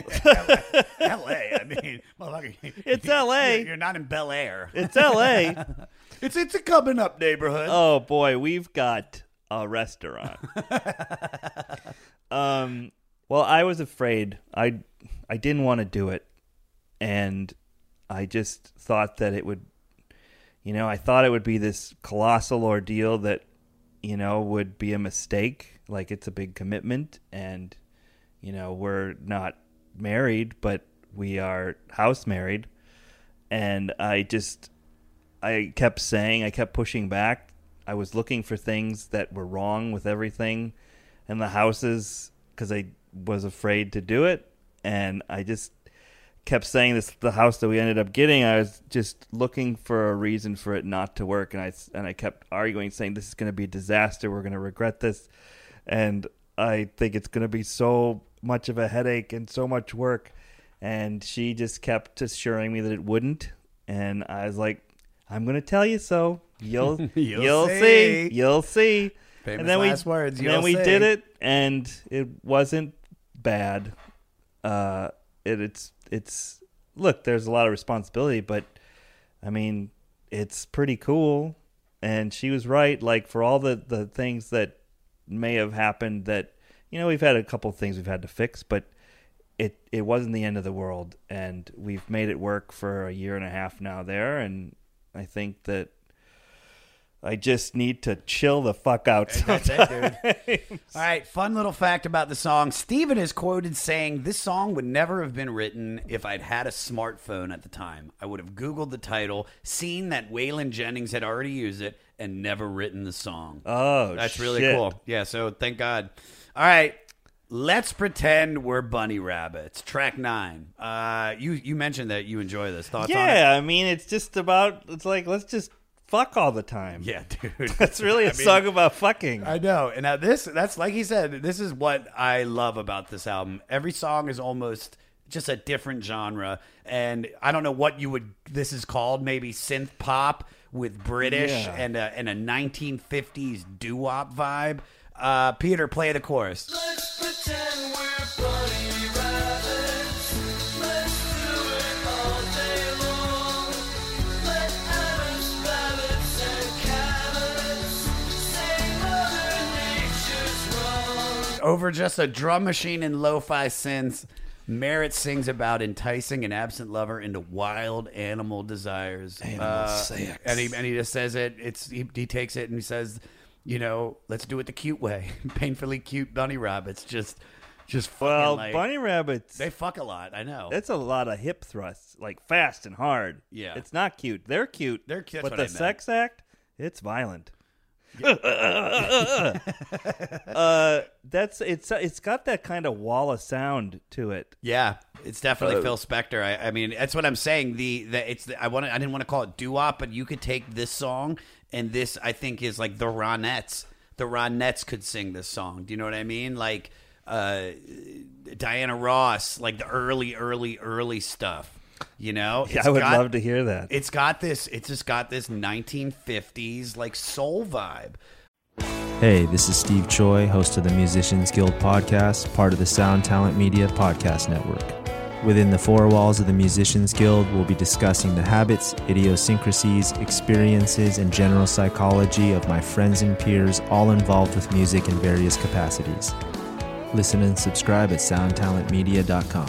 L.A. I mean, motherfucker, It's LA. You're, you're not in Bel Air. it's L.A. it's it's a coming up neighborhood. oh boy, we've got a restaurant. um, well, I was afraid. I I didn't want to do it, and I just thought that it would, you know, I thought it would be this colossal ordeal that, you know, would be a mistake. Like it's a big commitment, and you know, we're not married, but we are house married, and I just I kept saying, I kept pushing back. I was looking for things that were wrong with everything and the houses because I was afraid to do it. And I just kept saying this the house that we ended up getting I was just looking for a reason for it not to work and I and I kept arguing saying this is going to be a disaster we're going to regret this and I think it's going to be so much of a headache and so much work and she just kept assuring me that it wouldn't and I was like I'm going to tell you so you'll You'll you'll see. see you'll see Famous and then last we words. and then we did it, and it wasn't bad. Uh, it, it's it's look. There's a lot of responsibility, but I mean, it's pretty cool. And she was right. Like for all the the things that may have happened, that you know, we've had a couple things we've had to fix, but it it wasn't the end of the world, and we've made it work for a year and a half now there, and I think that I just need to chill the fuck out. That's it, dude. All right, fun little fact about the song. Stephin is quoted saying, This song would never have been written if I'd had a smartphone at the time. I would have Googled the title, seen that Waylon Jennings had already used it, and never written the song. Oh, That's really shit. cool. Yeah, so thank God. All right. Let's pretend we're bunny rabbits. Track nine. Uh, you you mentioned that you enjoy this. Thoughts on it? Yeah, I mean, it's just about. It's like let's just fuck all the time. Yeah, dude. That's really a I mean- song about fucking. I know. And now this that's like he said, this is what I love about this album. Every song is almost just a different genre. And I don't know what you would this is called, maybe synth pop with British Yeah. and a, and a 1950s doo-wop vibe. Uh, Peter, play the chorus. Over just a drum machine and lo-fi synths, Merritt sings about enticing an absent lover into wild animal desires. Animal uh, sex. And he, and he just says it. It's he, he takes it and he says, you know, let's do it the cute way. Painfully cute bunny rabbits. Just, just fucking well, like, bunny rabbits. They fuck a lot. I know. That's a lot of hip thrusts, like fast and hard. Yeah. it's not cute. They're cute. They're cute, but the sex act, it's violent. uh, that's it's it's got that kind of wall of sound to it. Yeah, it's definitely Uh, Phil Spector. I, I mean, that's what I'm saying. The, the it's the, I want I didn't want to call it doo but you could take this song and this I think is like the Ronettes. The Ronettes could sing this song. Do you know what I mean? Like uh, Diana Ross, like the early, early, early stuff. You know, Yeah, I would got- love to hear that. It's got this. It's just got this 1950s like soul vibe. Hey, this is Steve Choi, host of the Musicians Guild podcast, part of the Sound Talent Media Podcast Network. Within the four walls of the Musicians Guild, we'll be discussing the habits, idiosyncrasies, experiences, and general psychology of my friends and peers, all involved with music in various capacities. Listen and subscribe at soundtalentmedia.com.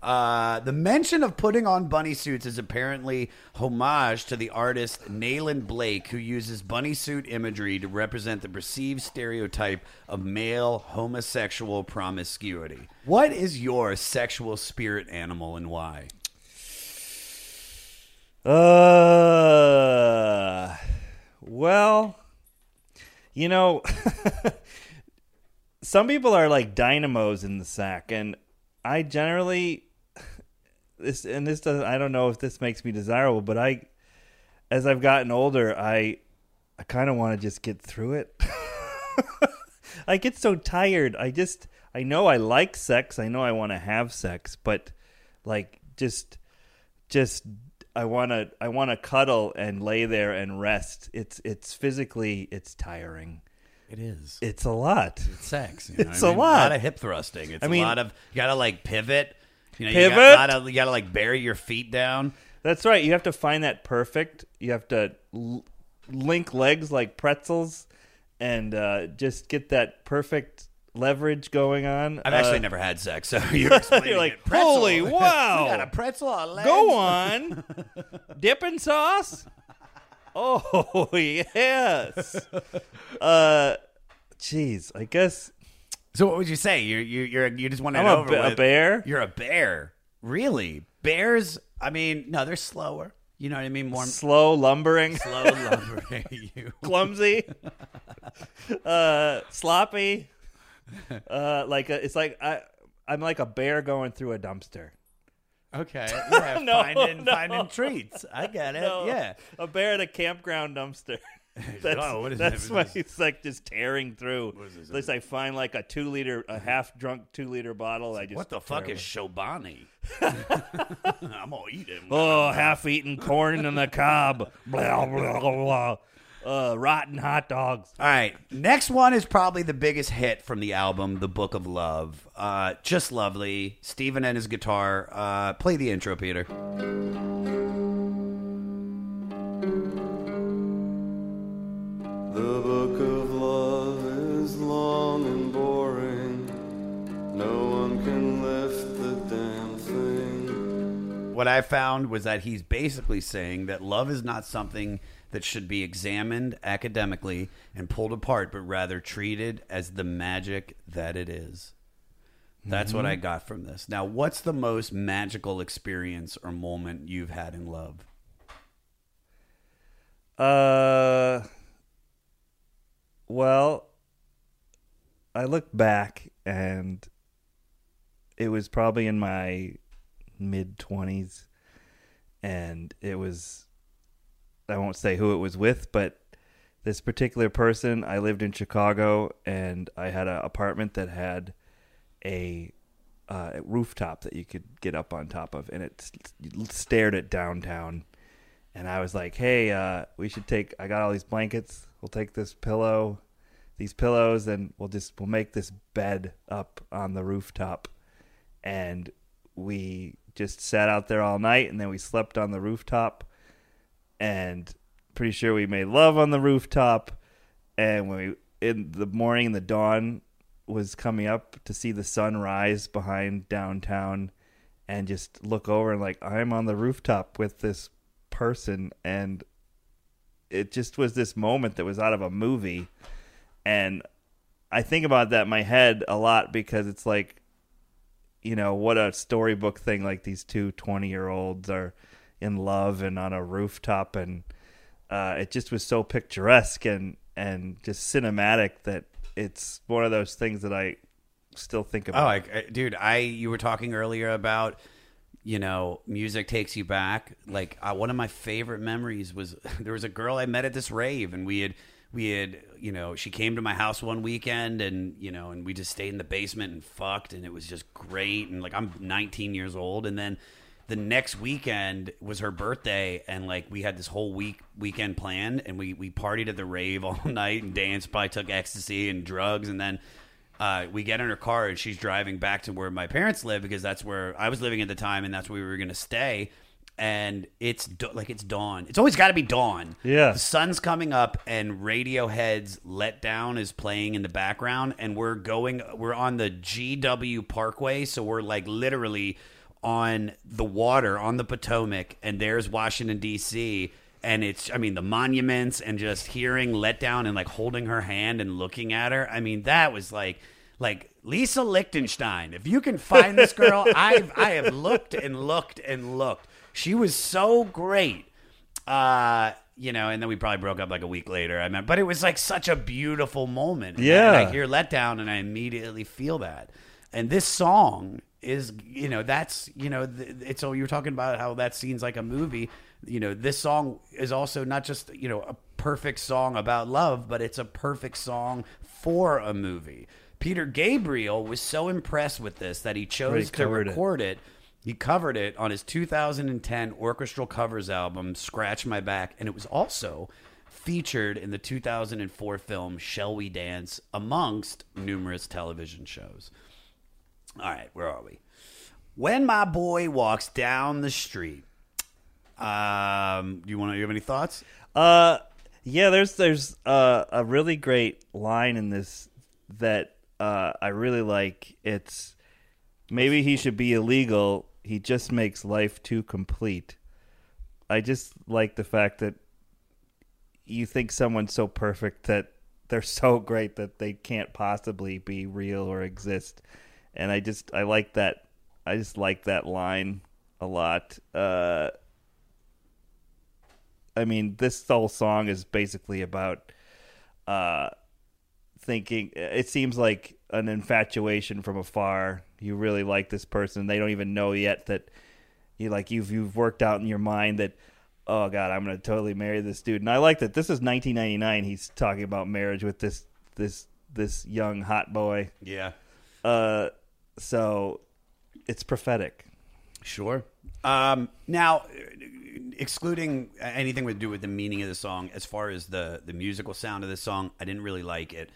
Uh, the mention of putting on bunny suits is apparently homage to the artist Nayland Blake, who uses bunny suit imagery to represent the perceived stereotype of male homosexual promiscuity. What is your sexual spirit animal and why? Uh, well, you know, some people are like dynamos in the sack, and I generally this and this doesn't. I don't know if this makes me desirable, but I, as I've gotten older, I, I kind of want to just get through it. I get so tired. I just I know I like sex. I know I want to have sex, but like just just I want to I want to cuddle and lay there and rest. It's it's physically it's tiring. It is. It's a lot. It's sex. You know it's I a mean? lot. A lot of hip thrusting. It's I mean- a lot of you gotta like pivot. You know, Pivot? You, got, gotta, you gotta like bury your feet down. That's right. You have to find that perfect. You have to l- link legs like pretzels, and uh, just get that perfect leverage going on. I've actually Uh, never had sex, so you're explaining You're like. Holy wow! we got a pretzel on legs. Go on, dipping sauce. Oh yes. Uh, jeez. I guess So what would you say? You you you're you just want to I'm a over a with. bear? You're a bear. Really? Bears? I mean, no, they're slower. You know what I mean? More slow lumbering, slow lumbering. you clumsy, uh, sloppy. Uh, like a, it's like I, I'm like a bear going through a dumpster. Okay. Yeah, No, finding no. finding treats. I get it. No, Yeah. a bear at a campground dumpster. That's, Oh, what is that's that? why it's like just tearing through. At least I find like a two liter, a half drunk two liter bottle. I just What the fuck is. Chobani? I'm gonna eat it. Oh, half eaten corn in the cob. blah blah blah. Uh, rotten hot dogs. All right. Next one is probably the biggest hit from the album, The Book of Love. Uh, just lovely. Stephin and his guitar. Uh, play the intro, Peter. I found was that he's basically saying that love is not something that should be examined academically and pulled apart, but rather treated as the magic that it is. That's what Mhm. I got from this. Now, what's the most magical experience or moment you've had in love? Uh, well, I look back and it was probably in my mid 20s and it was I won't say who it was with, but this particular person, I lived in Chicago and I had an apartment that had a uh, rooftop that you could get up on top of, and it stared at downtown. And I was like, "Hey, uh, we should take. I got all these blankets. We'll take this pillow, these pillows, and we'll just we'll make this bed up on the rooftop." And we just sat out there all night, and then we slept on the rooftop. And pretty sure we made love on the rooftop. And when we in the morning, the dawn was coming up to see the sun rise behind downtown and just look over and like I'm on the rooftop with this person and it just was this moment that was out of a movie and I think about that in my head a lot because it's like you know what a storybook thing like these two 20 year olds are in love and on a rooftop and uh, it just was so picturesque and and just cinematic that it's one of those things that I still think about. Oh, I, I- dude, I you were talking earlier about you know music takes you back. Like uh, one of my favorite memories was there was a girl I met at this rave, and we had we had you know she came to my house one weekend, and you know and we just stayed in the basement and fucked, and it was just great. And like I'm 19 years old, and then the next weekend was her birthday and like we had this whole week weekend planned and we we partied at the rave all night and danced probably took ecstasy and drugs. And then uh, we get in her car and she's driving back to where my parents live because that's where I was living at the time and that's where we were going to stay and it's like it's dawn. It's always got to be dawn. Yeah. the sun's coming up and Radiohead's Let Down is playing in the background and we're going we're on the GW Parkway so we're like literally on the water on the Potomac and there's Washington DC and it's I mean the monuments and just hearing Let Down and like holding her hand and looking at her. I mean that was like like Lisa Lichtenstein. If you can find this girl I've I have looked and looked and looked she was so great. Uh you know and then we probably broke up like a week later i mean but it was like such a beautiful moment. And I- Yeah. and I, hear let down and i immediately feel that. And this song is you know that's you know th- it's all you were talking about how that scene's like a movie. You know this song is also not just you know a perfect song about love but it's a perfect song for a movie. Peter gabriel was so impressed with this that he chose to covered it. record it he covered it on his 2010 orchestral covers album scratch my back and it was also featured in the 2004 film shall we dance amongst numerous television shows all right where are we when my boy walks down the street um do you want to you have any thoughts Uh, yeah. There's there's uh, a really great line in this that uh, I really like. It's maybe he should be illegal. He just makes life too complete. I just like the fact that you think someone's so perfect that they're so great that they can't possibly be real or exist. And I just I like that I just like that line a lot. Uh I mean, this whole song is basically about uh, thinking. It seems like an infatuation from afar. You really like this person. They don't even know yet that you like you've you've worked out in your mind that oh god, I'm gonna totally marry this dude. And I like that this is 1999. He's talking about marriage with this this this young hot boy. Yeah. Uh, so it's prophetic. Sure. Um, now, excluding anything to do with the meaning of the song, as far as the the musical sound of the song, I didn't really like it.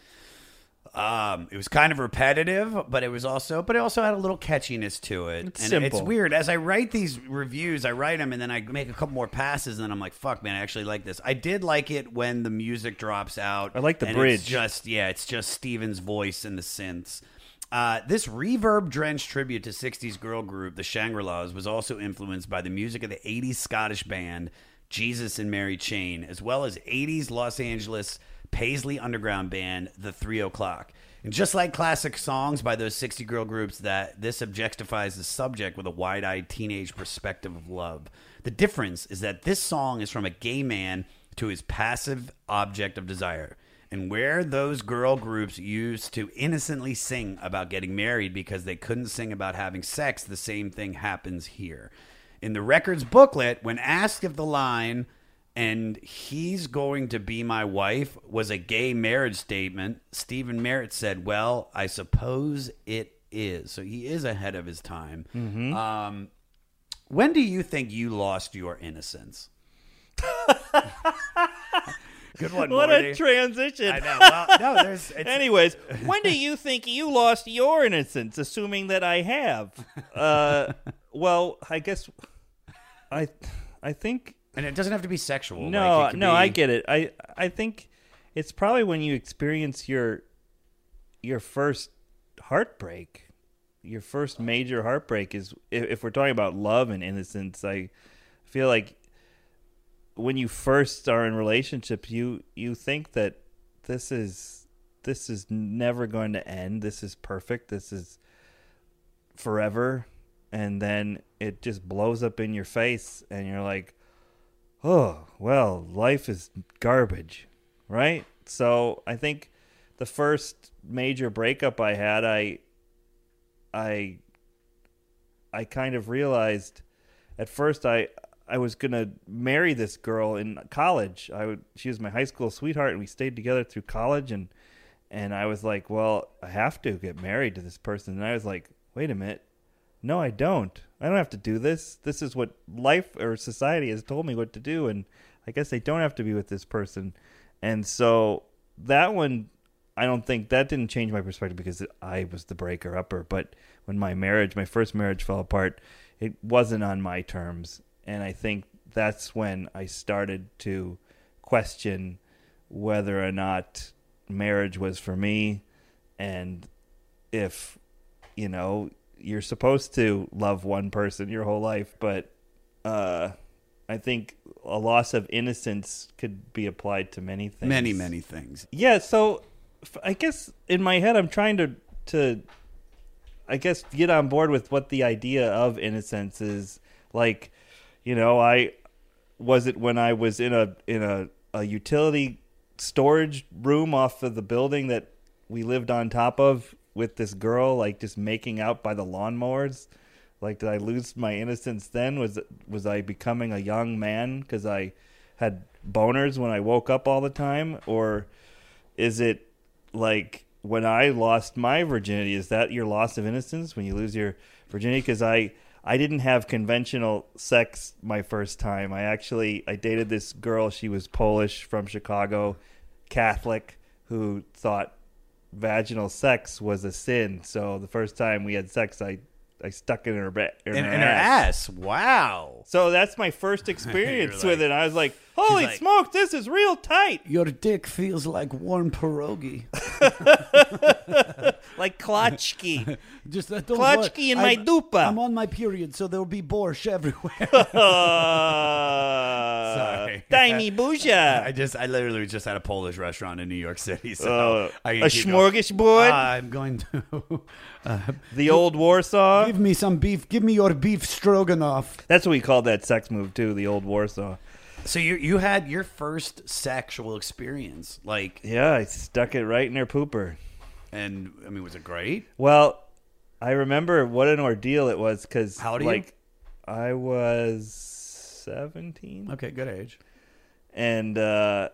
Um, it was kind of repetitive, but it was also, but it also had a little catchiness to it. It's and simple. it's weird. As I write these reviews, I write them and then I make a couple more passes, and then I'm like, "Fuck, man, I actually like this." I did like it when the music drops out. I like the and bridge. It's just yeah, it's just Stephin's voice and the synths. Uh, this reverb drenched tribute to 60s girl group, the Shangri La's, was also influenced by the music of the 80s Scottish band Jesus and Mary Chain, as well as 80s Los Angeles Paisley Underground band, The Three O'Clock. And just like classic songs by those 60 girl groups, that this objectifies the subject with a wide eyed teenage perspective of love. The difference is that this song is from a gay man to his passive object of desire. And where those girl groups used to innocently sing about getting married because they couldn't sing about having sex, the same thing happens here. In the record's booklet, when asked if the line, and he's going to be my wife, was a gay marriage statement, Stephin Merritt said, Well, I suppose it is. So he is ahead of his time. Mhm. Um, when do you think you lost your innocence? Good one, What Morty. a transition! I know. Well, no, there's. Anyways, when do you think you lost your innocence? Assuming that I have. Uh, well, I guess I, I think. And it doesn't have to be sexual. No, Like, no, I get it. I I think it's probably when you experience your your first heartbreak. Your first major heartbreak is if, if we're talking about love and innocence. I feel like when you first are in relationships, you you think that this is this is never going to end. This is perfect. This is forever, and then it just blows up in your face, and you're like, oh well, life is garbage, right? So I think the first major breakup I had, I I I kind of realized at first I I was gonna marry this girl in college. I would she was my high school sweetheart and we stayed together through college and and I was like, Well, I have to get married to this person and I was like, Wait a minute. No, I don't. I don't have to do this. This is what life or society has told me what to do and I guess I don't have to be with this person. And so that one I don't think that didn't change my perspective because I was the breaker upper. But when my marriage, my first marriage fell apart, it wasn't on my terms. And I think that's when I started to question whether or not marriage was for me and if, you know, you're supposed to love one person your whole life, but uh, I think a loss of innocence could be applied to many things. Many, many things. Yeah, so I guess in my head I'm trying to to I guess get on board with what the idea of innocence is. Like, you know, I was it when I was in a in a, a utility storage room off of the building that we lived on top of with this girl like just making out by the lawnmowers. Like did I lose my innocence then? Was was I becoming a young man cuz I had boners when I woke up all the time or is it like when I lost my virginity? Is that your loss of innocence when you lose your virginity? Because I I didn't have conventional sex my first time. I actually I dated this girl. She was Polish from Chicago, Catholic, who thought vaginal sex was a sin. So the first time we had sex, I I stuck it in her ba- in, In, her in her ass. Wow. So that's my first experience You're with like- it. I was like, "Holy like- smoke, this is real tight!" Your dick feels like warm pierogi. like Klotchki. Just that don't Klotchki in my I'm- dupa. I'm on my period, so there'll be borscht everywhere. Sorry. Tiny Buja. I just, I literally just had a Polish restaurant in New York City. So I can a keep going. I'm going to. Uh, The old Warsaw. Give me some beef. Give me your beef stroganoff. That's what we called that sex move too. The old Warsaw. So you you had your first sexual experience, like, Yeah, I stuck it right in her pooper. and I mean, was it great? Well, I remember what an ordeal it was because How old are you? like I was seventeen. Okay, good age. and uh,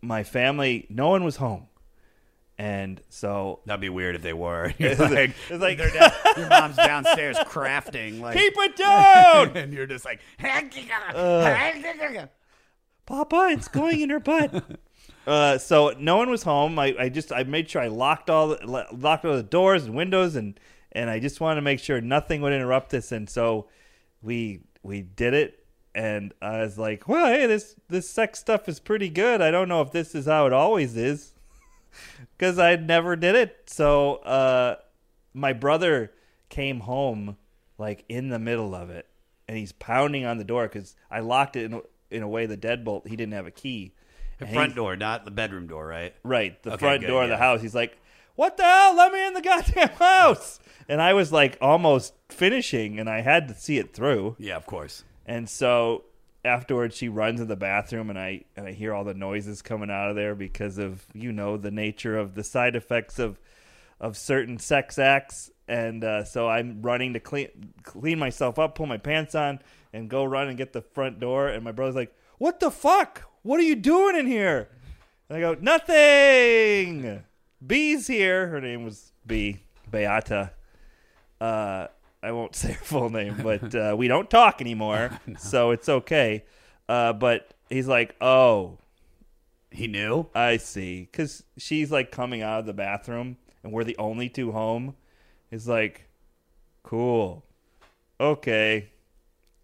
my family, no one was home, and so That'd be weird if they were. It's like, like- it's like- they're down, your mom's downstairs crafting. Like, keep it down, and you're just like, Papa, it's going in her butt. Uh, so no one was home. I, I just I made sure I locked all the, lo- locked all the doors and windows and and I just wanted to make sure nothing would interrupt us. And so we we did it. And I was like, well, hey, this this sex stuff is pretty good. I don't know if this is how it always is, because I never did it. So uh, my brother came home like in the middle of it, and he's pounding on the door because I locked it in a, in a way the deadbolt he didn't have a key. the And front door, not the bedroom door, right? Right, the Okay, front good, door of the house. He's like, "What the hell? Let me in the goddamn house!" And I was like almost finishing, and I had to see it through. Yeah, of course. And so afterwards, she runs in the bathroom, and I and I hear all the noises coming out of there because of you know the nature of the side effects of of certain sex acts. And uh, so I'm running to clean clean myself up, pull my pants on, and go run and get the front door. And my brother's like, "What the fuck? What are you doing in here?" And I go, "Nothing. B's here." Her name was B. Beata. Uh, I won't say her full name, but uh, we don't talk anymore, so it's okay. Uh, but he's like, "Oh, He knew. I see," because she's like coming out of the bathroom, and we're the only two home. He's like, "Cool, okay,"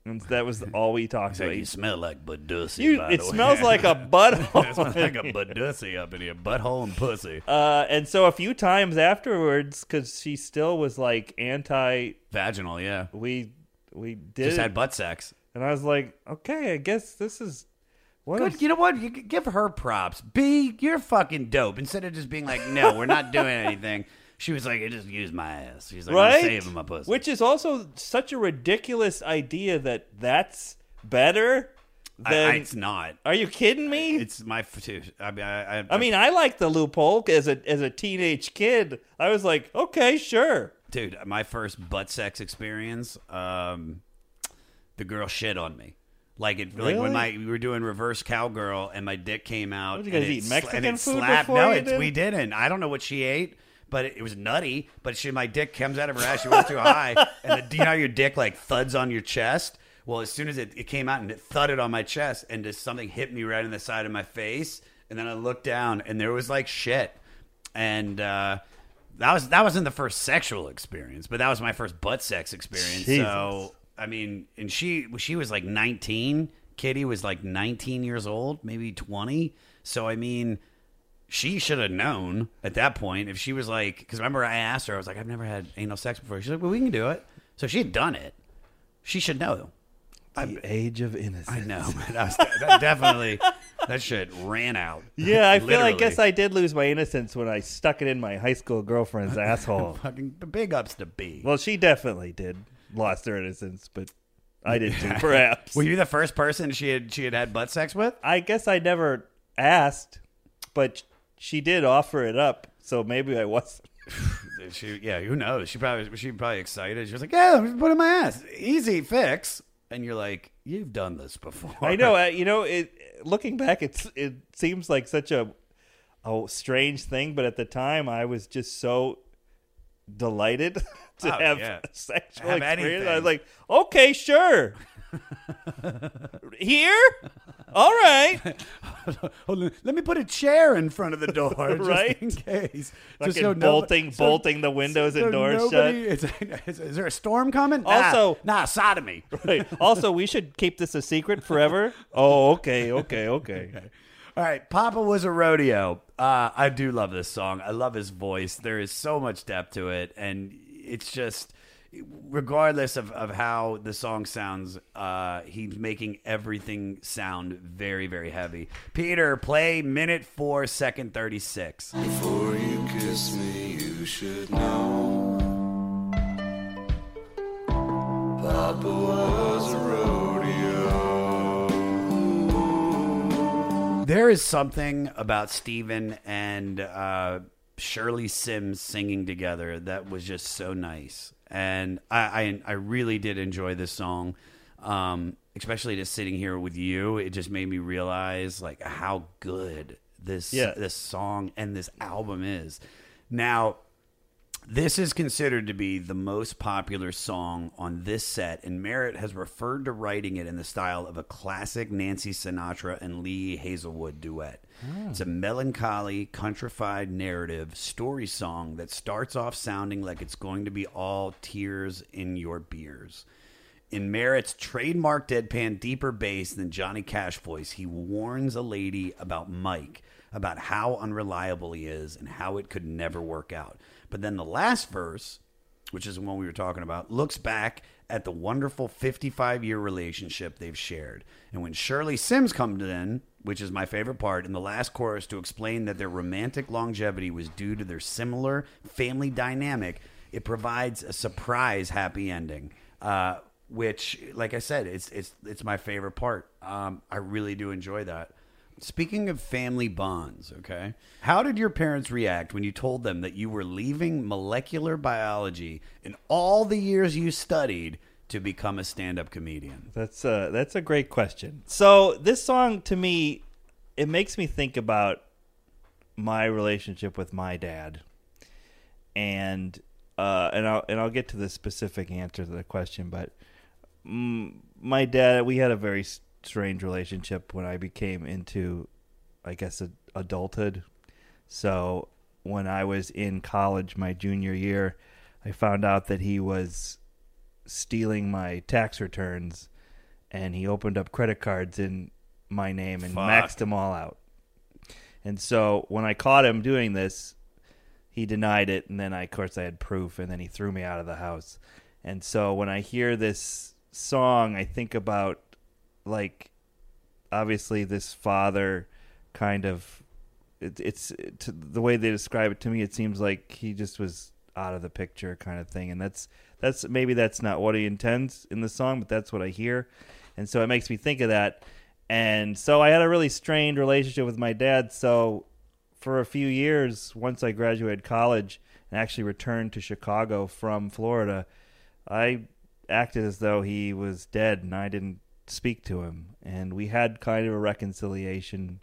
and that was all we talked about. you smell like budussy. You- by it the way. smells like a butthole. it smells like a budussy up in here, butthole and pussy. Uh, and so a few times afterwards, because she still was like anti, Vaginal, yeah. we we did Just had butt sex. And I was like, okay, I guess this is what Good. is- You know what? You give her props. B, you're fucking dope. Instead of just being like, no, we're not doing anything. She was like, I just used my ass. She's like, right? I'm saving my pussy. Which is also such a ridiculous idea that that's better than. I, it's not. are you kidding me? It's my. I mean, I, I, I mean, I like the loophole as a as a teenage kid. I was like, okay, sure. dude, my first butt sex experience, um, the girl shit on me. Like it, like when my we were doing reverse cowgirl and my dick came out. What, you guys and it eat sla- Mexican it food slapped. before No, you it's, did? we didn't. I don't know what she ate, but it, it was nutty. But she, my dick comes out of her ass. She went too high, and the, do you know how your dick like thuds on your chest? Well, as soon as it, it came out and it thudded on my chest, and just something hit me right in the side of my face, and then I looked down, and there was like shit, and. uh that was that wasn't the first sexual experience, but that was my first butt sex experience. Jesus. So I mean, and she she was like 19. Kitty was like 19 years old, maybe 20. So I mean, she should have known at that point if she was like, because remember I asked her, I was like, I've never had anal sex before. She's like, well, we can do it. So she had done it. She should know. The age of innocence. I know, man. That, was, that definitely that shit ran out. Yeah, I feel. Like I guess I did lose my innocence when I stuck it in my high school girlfriend's asshole. fucking big ups to B. Well, she definitely did lost her innocence, but I did too, perhaps. Were you the first person she had she had had butt sex with? I guess I never asked, but she did offer it up, so maybe I wasn't. She, yeah, who knows? She probably she probably excited. She was like, "Yeah, just putting my ass, easy fix." And you're like, "You've done this before." I know. Uh, you know, it. Looking back, it's it seems like such a a strange thing, but at the time, I was just so delighted to Oh, have yeah. sexual Have experience. I was like, okay, sure. Here, all right. Hold on, Let me put a chair in front of the door, just Right? in case. Fucking so no- bolting, so- bolting the windows and doors nobody- shut. Is, is there a storm coming? Nah, Also- nah, sodomy. Right. Also, we should keep this a secret forever. Oh, okay, okay, okay. All right, Papa was a rodeo. Uh, I do love this song. I love his voice. There is so much depth to it, and it's just, regardless of, of how the song sounds, uh, he's making everything sound very, very heavy. Peter, play minute four, second thirty six. Before you kiss me, you should know. Papa was a rodeo. There is something about Stephin and uh, Shirley Simms singing together that was just so nice, and I I, I really did enjoy this song. Um, especially just sitting here with you, it just made me realize like how good this Yeah. this song and this album is. Now, this is considered to be the most popular song on this set, and Merritt has referred to writing it in the style of a classic Nancy Sinatra and Lee Hazlewood duet. Hmm. It's a melancholy, countrified narrative story song that starts off sounding like it's going to be all tears in your beers. In Merritt's trademark deadpan, deeper bass than Johnny Cash voice, he warns a lady about Mike, about how unreliable he is and how it could never work out. But then the last verse, which is the one we were talking about, looks back at the wonderful 55 year relationship they've shared. And when Shirley Simms comes in, which is my favorite part, in the last chorus to explain that their romantic longevity was due to their similar family dynamic, it provides a surprise happy ending. Uh, which, like I said, it's it's it's my favorite part. Um, I really do enjoy that. Speaking of family bonds, okay, how did your parents react when you told them that you were leaving molecular biology and all the years you studied to become a stand-up comedian? That's a that's a great question. So this song to me, it makes me think about my relationship with my dad, and uh, and I'll and I'll get to the specific answer to the question. But mm, my dad, we had a very strange relationship when I became into, I guess, a, adulthood. So when I was in college, my junior year, I found out that he was stealing my tax returns and he opened up credit cards in my name and Fuck. maxed them all out. And so when I caught him doing this, he denied it and then I of course I had proof and then he threw me out of the house. And so when I hear this song, I think about like obviously this father kind of it, it's to, the way they describe it to me it seems like he just was out of the picture kind of thing. And that's that's maybe that's not what he intends in the song but that's what i hear. And so it makes me think of that. And so i had a really strained relationship with my dad. So for a few years once i graduated college and actually returned to chicago from florida i acted as though he was dead and i didn't speak to him. And we had kind of a reconciliation.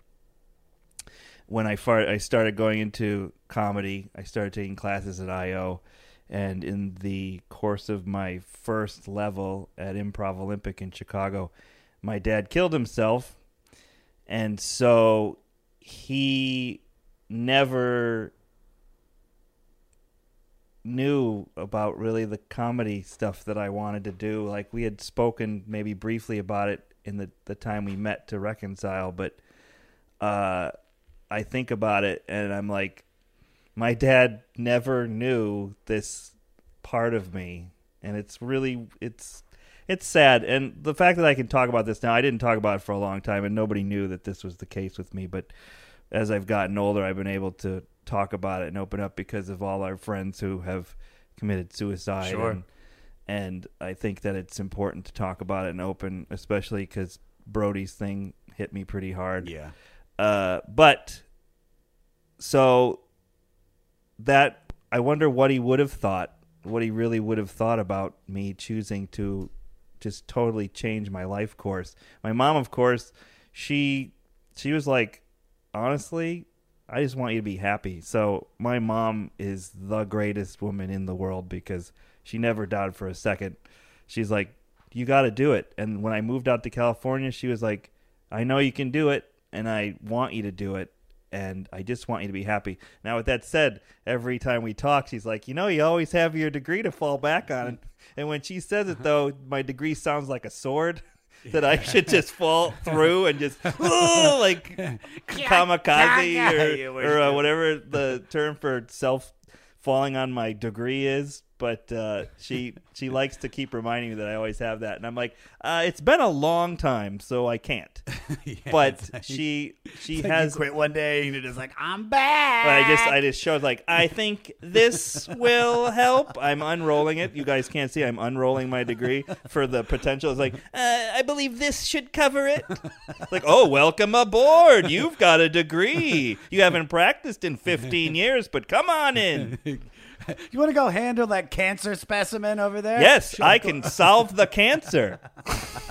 When I far, I started going into comedy, I started taking classes at IO, and in the course of my first level at Improv Olympic in Chicago, my dad killed himself, and so he never knew about really the comedy stuff that I wanted to do. Like we had spoken maybe briefly about it in the the time we met to reconcile, but uh I think about it and I'm like, my dad never knew this part of me, and it's really it's it's sad. And the fact that I can talk about this now, I didn't talk about it for a long time, and nobody knew that this was the case with me. But as I've gotten older, I've been able to talk about it and open up because of all our friends who have committed suicide. Sure. And, and I think that it's important to talk about it and open, especially because Brody's thing hit me pretty hard. Yeah. Uh, but so that I wonder what he would have thought, what he really would have thought about me choosing to just totally change my life course. My mom, of course, she she was like, honestly, I just want you to be happy. So my mom is the greatest woman in the world because she never doubted for a second. She's like, you got to do it. And when I moved out to California, she was like, I know you can do it, and I want you to do it, and I just want you to be happy. Now, with that said, every time we talk, she's like, you know, you always have your degree to fall back on. Mm-hmm. And when she says it, uh-huh. though, my degree sounds like a sword. That I should just fall through and just "Oh," like kamikaze or, or uh, whatever the term for self falling on my degree is. But uh, she she likes to keep reminding me that I always have that, and I'm like, uh, it's been a long time, so I can't. but like- she she like has you quit one day and you're like, I'm back. But I just I just showed like I think this will help. I'm unrolling it. You guys can't see. I'm unrolling my degree for the potential. It's like uh, I believe this should cover it. like oh, welcome aboard. You've got a degree. You haven't practiced in 15 years, but come on in. You want to go handle that cancer specimen over there? Yes, Sure, I can solve the cancer.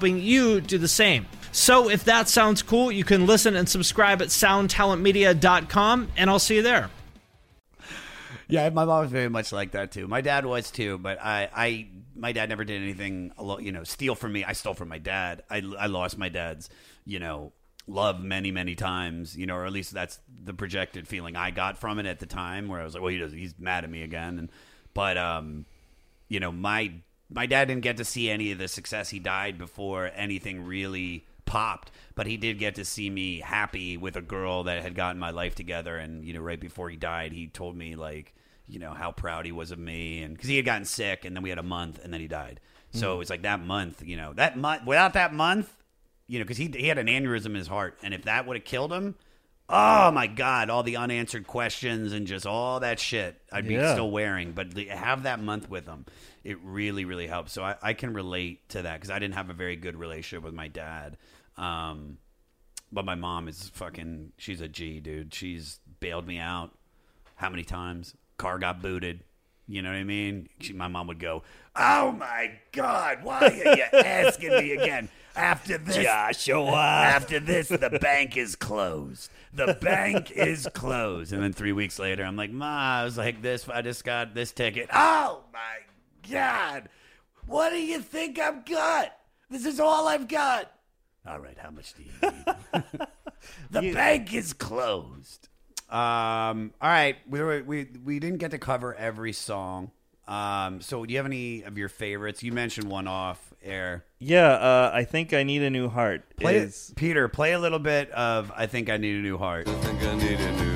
you do the same. So if that sounds cool, you can listen and subscribe at soundtalentmedia.com, and I'll see you there. Yeah, my mom was very much like that too. My dad was too, but I, I, my dad never did anything, you know, steal from me. I stole from my dad. I, I lost my dad's, you know, love many, many times, you know, or at least that's the projected feeling I got from it at the time, where I was like, well, he does, he's mad at me again, and but, um, you know, my my dad didn't get to see any of the success. He died before anything really popped, but he did get to see me happy with a girl that had gotten my life together. And you know, right before he died, he told me like, you know, how proud he was of me, and because he had gotten sick, and then we had a month, and then he died. So Mm. it's like that month, you know, that month without that month, you know, because he he had an aneurysm in his heart, and if that would have killed him. Oh my God! All the unanswered questions and just all that shit I'd be Yeah. still wearing, but have that month with him, it really, really helps. So I, I can relate to that because I didn't have a very good relationship with my dad. Um, but my mom is fucking, she's a G, dude. She's bailed me out how many times? Car got booted. You know what I mean? She, my mom would go, Oh my God, why are you asking me again? After this, Joshua. After this, the bank is closed. The bank is closed. And then three weeks later, I'm like, Ma, I was like this. I just got this ticket. Oh my God, what do you think I've got? This is all I've got. All right, how much do you need? the bank is closed. Um. All right. We were, we we didn't get to cover every song. Um. So, do you have any of your favorites? You mentioned one off air. Yeah, uh, I think I need a new heart. Play is Peter. Play a little bit of "I Think I Need a New Heart." I think I need a new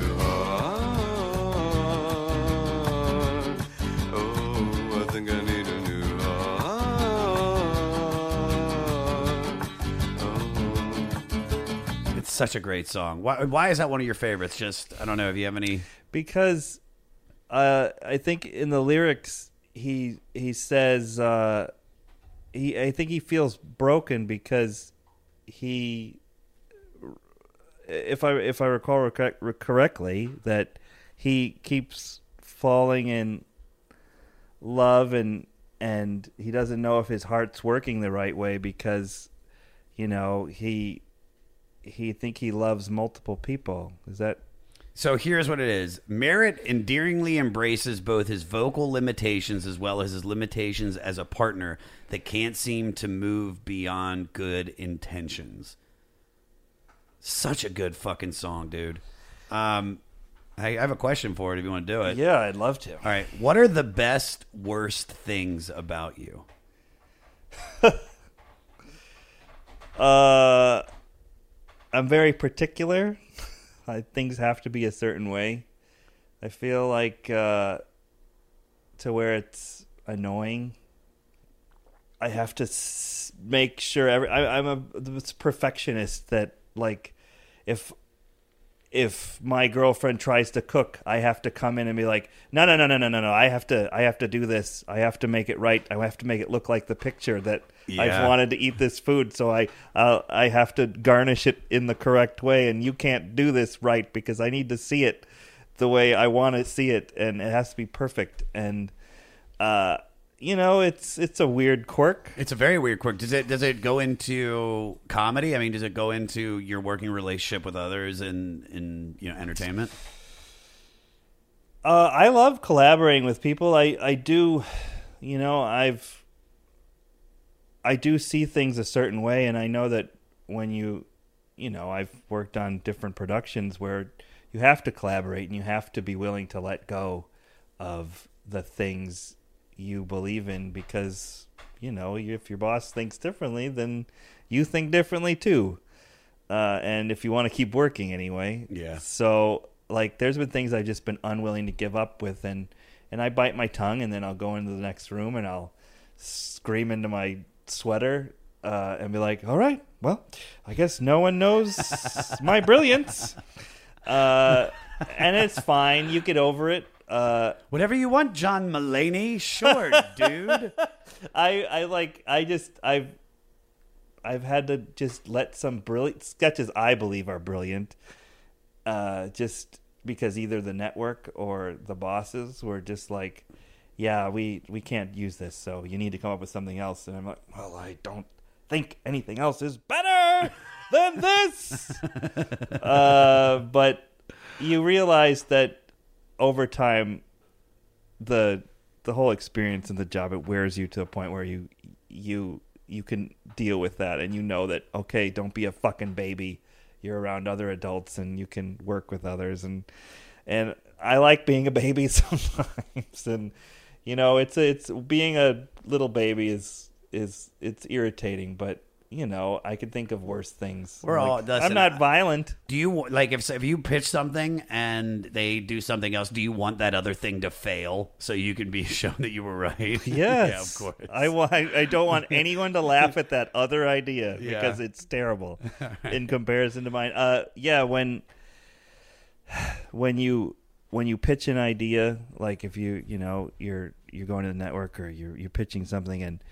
such a great song. Why? Why is that one of your favorites? Just I don't know. If you have any, because uh, I think in the lyrics he he says uh, he I think he feels broken because he if I if I recall correct, correctly that he keeps falling in love and and he doesn't know if his heart's working the right way because you know he he think he loves multiple people is that So here's what it is. Merritt endearingly embraces both his vocal limitations as well as his limitations as a partner that can't seem to move beyond good intentions. Such a good fucking song, dude. Um, I I have a question for it if you want to do it. Yeah, I'd love to. All right. What are the best, worst things about you? Uh, I'm very particular. I, things have to be a certain way. I feel like uh, to where it's annoying. I have to s- make sure every. I, I'm a perfectionist that like if if my girlfriend tries to cook, I have to come in and be like, no, no, no, no, no, no, no. I have to, I have to do this. I have to make it right. I have to make it look like the picture that Yeah. I've wanted to eat this food. So I, uh, I have to garnish it in the correct way. And you can't do this right because I need to see it the way I want to see it, and it has to be perfect. And, uh, you know, it's it's a weird quirk. It's a very weird quirk. Does it does it go into comedy? I mean, does it go into your working relationship with others in in you know entertainment? Uh, I love collaborating with people. I, I do, you know, I've, I do see things a certain way, and I know that when you, you know, I've worked on different productions where you have to collaborate and you have to be willing to let go of the things you believe in because, you know, if your boss thinks differently, then you think differently too. Uh, and if you want to keep working anyway, Yeah. So like, there's been things I've just been unwilling to give up with, and and I bite my tongue, and then I'll go into the next room and I'll scream into my sweater uh, and be like, "All right, well, I guess no one knows my brilliance," uh, and it's fine. You get over it. Uh, Whatever you want, John Mulaney. Sure, dude. I I like I just I've I've had to just let some brilliant sketches I believe are brilliant, uh, just because either the network or the bosses were just like, yeah, we we can't use this, so you need to come up with something else. And I'm like, well, I don't think anything else is better than this. uh, but you realize that over time, the the whole experience in the job it wears you to a point where you you you can deal with that. And you know that okay don't be a fucking baby. You're around other adults and you can work with others. And and I like being a baby sometimes. And you know it's it's being a little baby is is it's irritating. But you know I could think of worse things We're all. Listen, I'm not violent Do you like if if you pitch something and they do something else? Do you want that other thing to fail so you can be shown that you were right? Yes, yeah, of course. I, wa- I don't want anyone to laugh at that other idea Yeah. because it's terrible in comparison to mine. Uh, yeah, when when you when you pitch an idea, like if you you know you're you're going to the network or you're you're pitching something and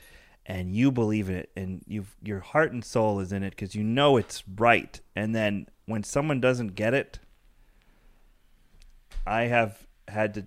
and you believe in it and you your heart and soul is in it because you know it's right, and then when someone doesn't get it, I have had to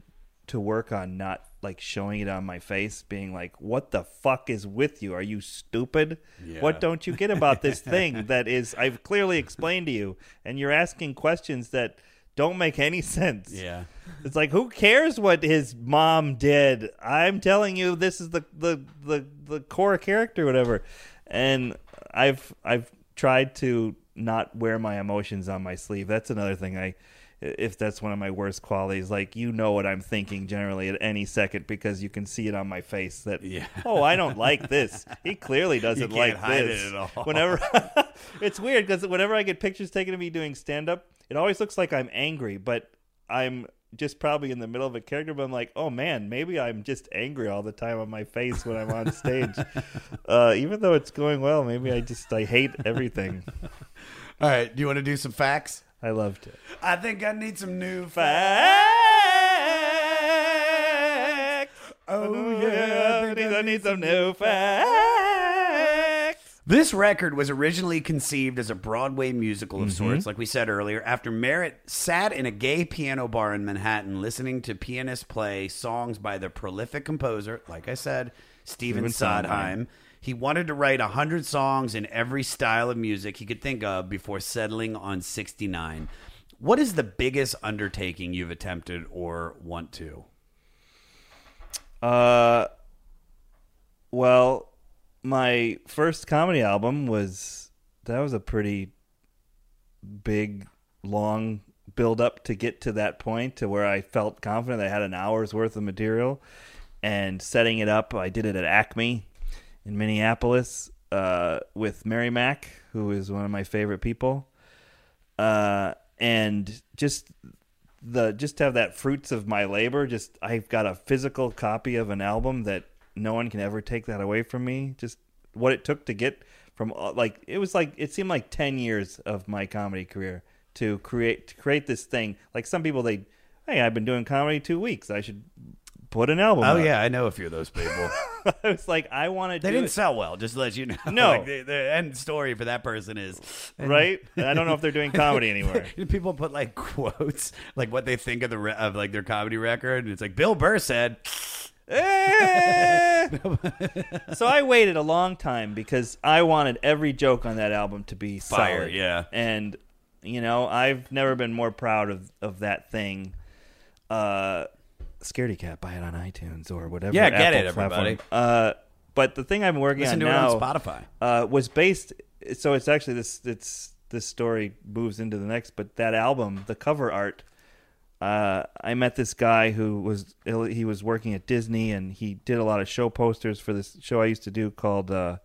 to work on not like showing it on my face, being like, "What the fuck is with you? Are you stupid? Yeah. What don't you get about this thing that is I've clearly explained to you, and you're asking questions that don't make any sense." Yeah. It's like who cares what his mom did? I'm telling you, this is the the the, the core character, whatever. And I've I've tried to not wear my emotions on my sleeve. That's another thing I if that's one of my worst qualities like you know what i'm thinking generally at any second because you can see it on my face that oh i don't like this he clearly doesn't can't like hide it this at all. whenever it's weird because whenever i get pictures taken of me doing stand up it always looks like i'm angry but i'm just probably in the middle of a character but i'm like oh man maybe i'm just angry all the time on my face when i'm on stage uh, even though it's going well maybe i just i hate everything All right. Do you want to do some facts? i love to. I think I need some new facts. Oh yeah, I need, I need some new facts. This record was originally conceived as a Broadway musical of Mhm. sorts, like we said earlier, after Merritt sat in a gay piano bar in Manhattan listening to pianists play songs by the prolific composer, like I said, Stephen Stephen Sondheim. Sondheim. He wanted to write 100 songs in every style of music he could think of before settling on 69. What is the biggest undertaking you've attempted or want to? Uh, well, my first comedy album was that was a pretty big, long build up to get to that point to where I felt confident I had an hour's worth of material. And setting it up, I did it at Acme in Minneapolis uh, with Mary Mack, who is one of my favorite people. Uh, and just the just to have that fruits of my labor just i've got a physical copy of an album that no one can ever take that away from me just what it took to get from uh, like it was like it seemed like 10 years of my comedy career to create to create this thing like some people they hey i've been doing comedy 2 weeks i should put an album Oh out." yeah, I know a few of those people. i was like i want to They didn't it. sell well, just to let you know. No. Like, the, the end story for that person is Right? I don't know if they're doing comedy anymore. People put like quotes, like what they think of the re- of like their comedy record, and it's like Bill Burr said. So I waited a long time because I wanted every joke on that album to be Fire, solid. yeah. And you know, I've never been more proud of of that thing. Uh, Scaredy Cat, buy it on iTunes or whatever. Yeah, get Apple it, platform. everybody. Uh, but the thing I've been working Listen on to it now on Spotify. uh, was based. So it's actually this. It's this story moves into the next. But that album, the cover art. Uh, I met this guy who was he was working at Disney and he did a lot of show posters for this show I used to do called uh,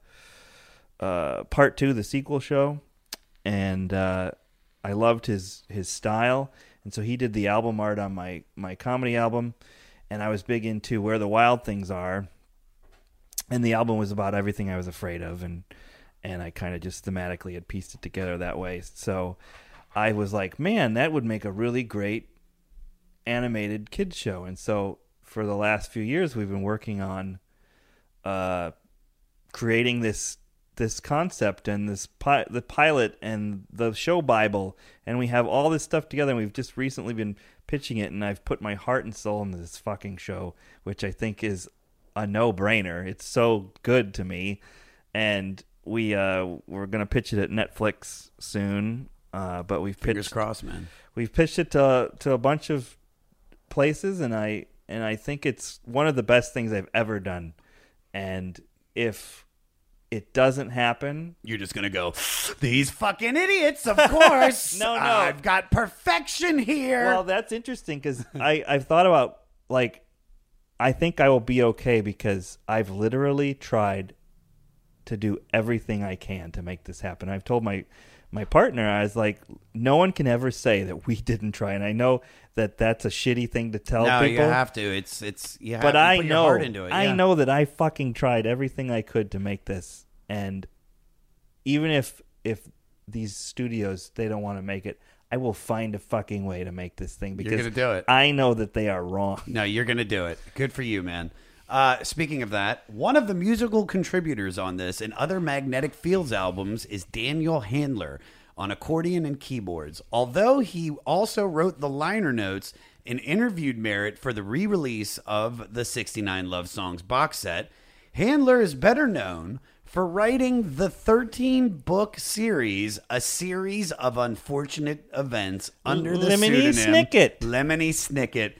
uh, Part Two, the sequel show, and uh, I loved his his style, and so he did the album art on my my comedy album, and I was big into Where the Wild Things Are, and the album was about everything I was afraid of, and and I kind of just thematically had pieced it together that way. So I was like, man, that would make a really great animated kids show, and so for the last few years we've been working on uh, creating this this concept and this pi- the pilot and the show bible. And we have all this stuff together. And we've just recently been pitching it. And I've put my heart and soul into this fucking show which I think is a no-brainer. It's so good to me. And we uh we're going to pitch it at Netflix soon. Uh but we've Fingers pitched crossed, man. we've pitched it to to a bunch of places and I and I think it's one of the best things I've ever done and if it doesn't happen You're just gonna go. These fucking idiots, of course. No, no. I've got perfection here. Well, that's interesting because I I've thought about like I think I will be okay because I've literally tried to do everything I can to make this happen. I've told my my partner I was like, no one can ever say that we didn't try, and I know that that's a shitty thing to tell no, people. you have to. It's it's you have but to I put your know heart into it. I yeah. know that I fucking tried everything I could to make this, and even if if these studios they don't want to make it, I will find a fucking way to make this thing because gonna do it. I know that they are wrong. No, you're going to do it. Good for you, man. Uh, speaking of that, one of the musical contributors on this and other Magnetic Fields albums is Daniel Handler on accordion and keyboards. Although he also wrote the liner notes and interviewed Merritt for the re release of the 69 Love Songs box set, Handler is better known for writing the 13 book series, a series of unfortunate events under the Lemony pseudonym Snicket. Lemony Snicket.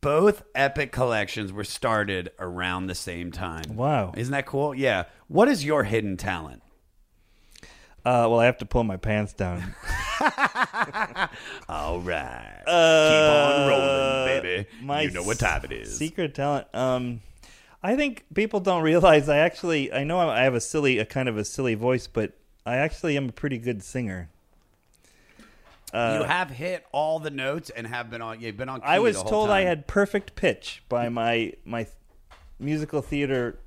Both epic collections were started around the same time. Wow. Isn't that cool? Yeah. What is your hidden talent? Uh, well, I have to pull my pants down. All right. Uh, Keep on rolling, baby. My you know what time it is. Secret talent. Um, I think people don't realize I actually I know I have a silly a kind of a silly voice, but I actually am a pretty good singer. Uh, you have hit all the notes and have been on. You've been on. Key I was told I had perfect pitch by my my musical theater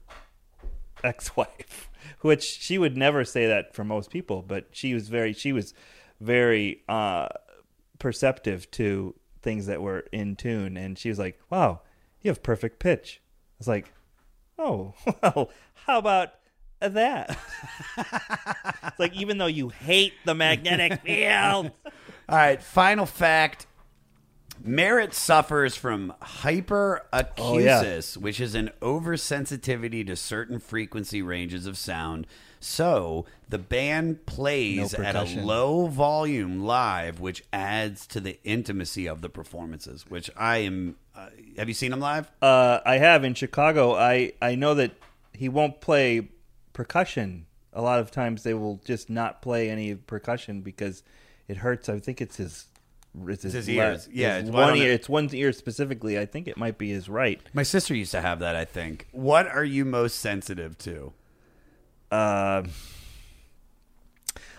ex-wife, which she would never say that for most people, but she was very she was very uh, perceptive to things that were in tune, and she was like, "Wow, you have perfect pitch." I was like, "Oh, well, how about?" That it's like even though you hate the magnetic field, All right, final fact. Merritt suffers from hyperacusis, Oh, yeah. which is an oversensitivity to certain frequency ranges of sound. So the band plays No at a low volume live, which adds to the intimacy of the performances. Which I am. Uh, have you seen them live? Uh, I have in Chicago. I I know that he won't play percussion. A lot of times they will just not play any percussion because it hurts. I think it's his. It's It's his le- ears. Yeah, his it's one one of the- ear. It's one ear specifically. I think it might be his right. My sister used to have that. I think. What are you most sensitive to? Uh,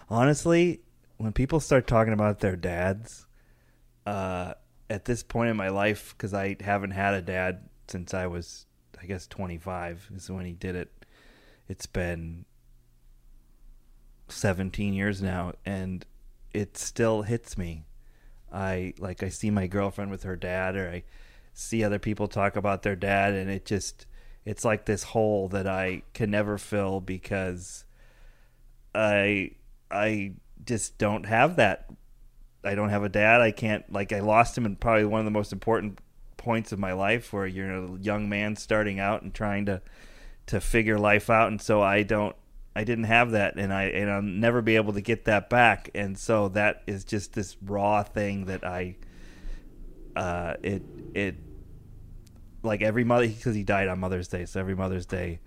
honestly, when people start talking about their dads, uh, at this point in my life, because I haven't had a dad since I was, I guess, 25 is when he did it. It's been 17 years now, and it still hits me. I like I see my girlfriend with her dad, or I see other people talk about their dad, and it just it's like this hole that I can never fill because I I just don't have that. I don't have a dad. I can't like I lost him in probably one of the most important points of my life where you're a young man starting out and trying to to figure life out and so I don't I didn't have that and I and I'll never be able to get that back and so that is just this raw thing that I uh it it like every mother because he died on Mother's Day, so every Mother's Day.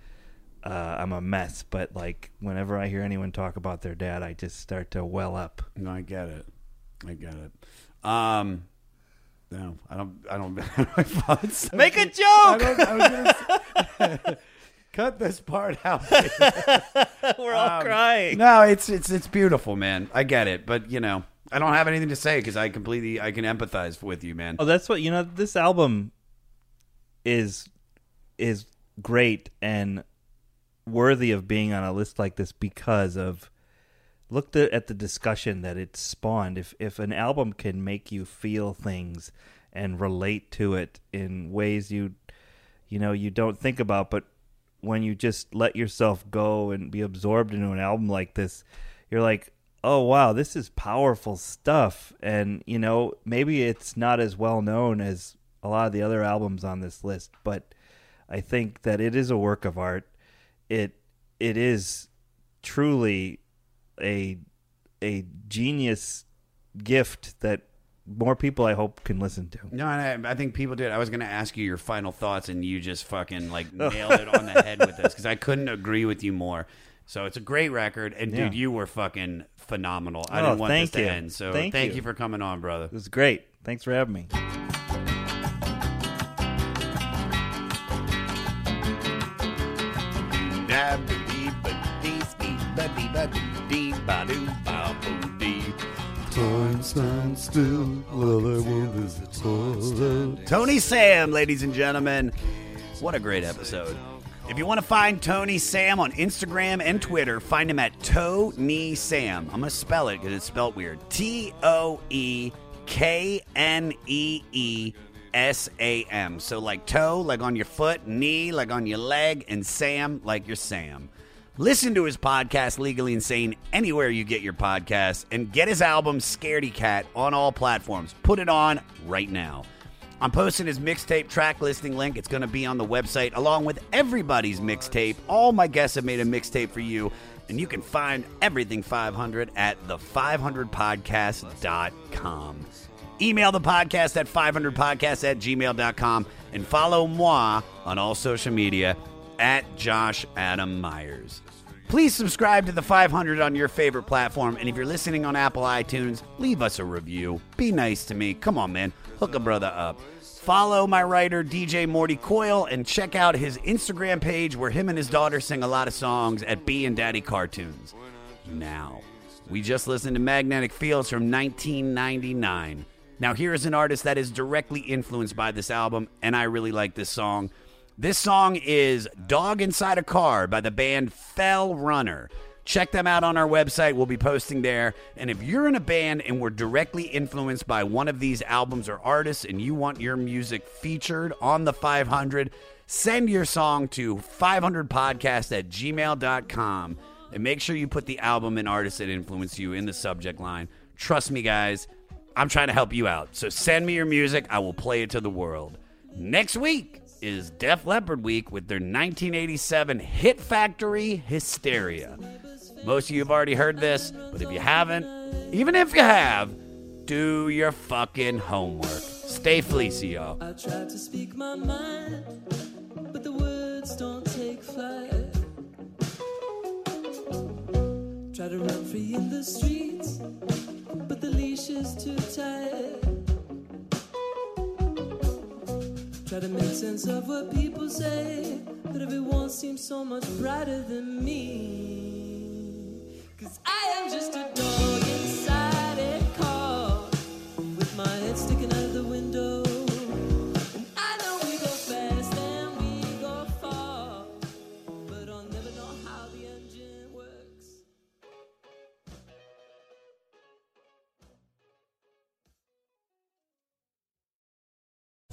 Uh, I'm a mess, but like whenever I hear anyone talk about their dad, I just start to well up. No, I get it. I get it. Um, no, I don't. I don't. my father's so Make a joke! I don't, I was gonna say- cut this part out. We're all um, crying. No, it's it's it's beautiful, man. I get it, but you know, I don't have anything to say because I completely I can empathize with you, man. Oh, that's what you know. This album is is great and worthy of being on a list like this because of look the, at the discussion that it spawned. If if an album can make you feel things and relate to it in ways you you know you don't think about, but when you just let yourself go and be absorbed into an album like this, you're like, oh wow, this is powerful stuff. And you know, maybe it's not as well known as a lot of the other albums on this list, but I think that it is a work of art. It it is truly a a genius gift that more people I hope can listen to. No, and I, I think people did. I was going to ask you your final thoughts, and you just fucking like nailed it on the head with this because I couldn't agree with you more. So it's a great record, and Yeah. dude, you were fucking phenomenal. I Oh, didn't want thank this to you. end, so Thank thank you. you for coming on, brother. It was great. Thanks for having me. Time stands still, all I Tony Sam, ladies and gentlemen. What a great episode. If you want to find Tony Sam on Instagram and Twitter, find him at Tony Sam. I'm going to spell it because it's spelled weird. T O E K N E E S A M. So, like toe, like on your foot, knee, like on your leg, and Sam, like your Sam. Listen to his podcast, Legally Insane, anywhere you get your podcasts, and get his album, Scaredy Cat, on all platforms. Put it on right now. I'm posting his mixtape track listing link. It's going to be on the website along with everybody's mixtape. All my guests have made a mixtape for you, and you can find everything 500 at the500podcast.com. Email the podcast at 500podcast at gmail.com and follow moi on all social media at Josh Adam Meyers. Please subscribe to the 500 on your favorite platform, and if you're listening on Apple iTunes, leave us a review. Be nice to me. Come on, man. Hook a brother up. Follow my writer, DJ Morty Coyle, and check out his Instagram page where him and his daughter sing a lot of songs at B and Daddy Cartoons. Now, we just listened to Magnetic Fields from 1999. Now, here is an artist that is directly influenced by this album, and I really like this song. This song is Dog Inside a Car by the band Fell Runner. Check them out on our website. We'll be posting there. And if you're in a band and were directly influenced by one of these albums or artists and you want your music featured on the 500, send your song to 500podcast at gmail.com and make sure you put the album and artist that influenced you in the subject line. Trust me, guys, I'm trying to help you out. So send me your music. I will play it to the world. Next week is Def Leppard Week with their 1987 hit factory Hysteria. Most of you have already heard this, but if you haven't, even if you have, do your fucking homework. Stay fleecy, y'all. I tried to speak my mind, but the words don't take flight. Try to run free in the streets, but the leash is too tight. Try to make sense of what people say, but everyone seems so much brighter than me. Cause I am just a dog inside a car with my head sticking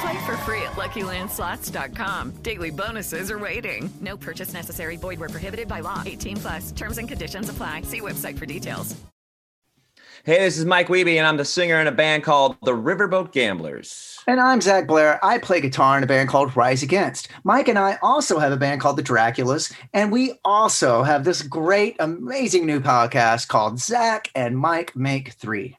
Play for free at LuckyLandSlots.com. Daily bonuses are waiting. No purchase necessary. Void where prohibited by law. 18 plus. Terms and conditions apply. See website for details. Hey, this is Mike Wiebe, and I'm the singer in a band called the Riverboat Gamblers. And I'm Zach Blair. I play guitar in a band called Rise Against. Mike and I also have a band called the Draculas, and we also have this great, amazing new podcast called Zach and Mike Make Three.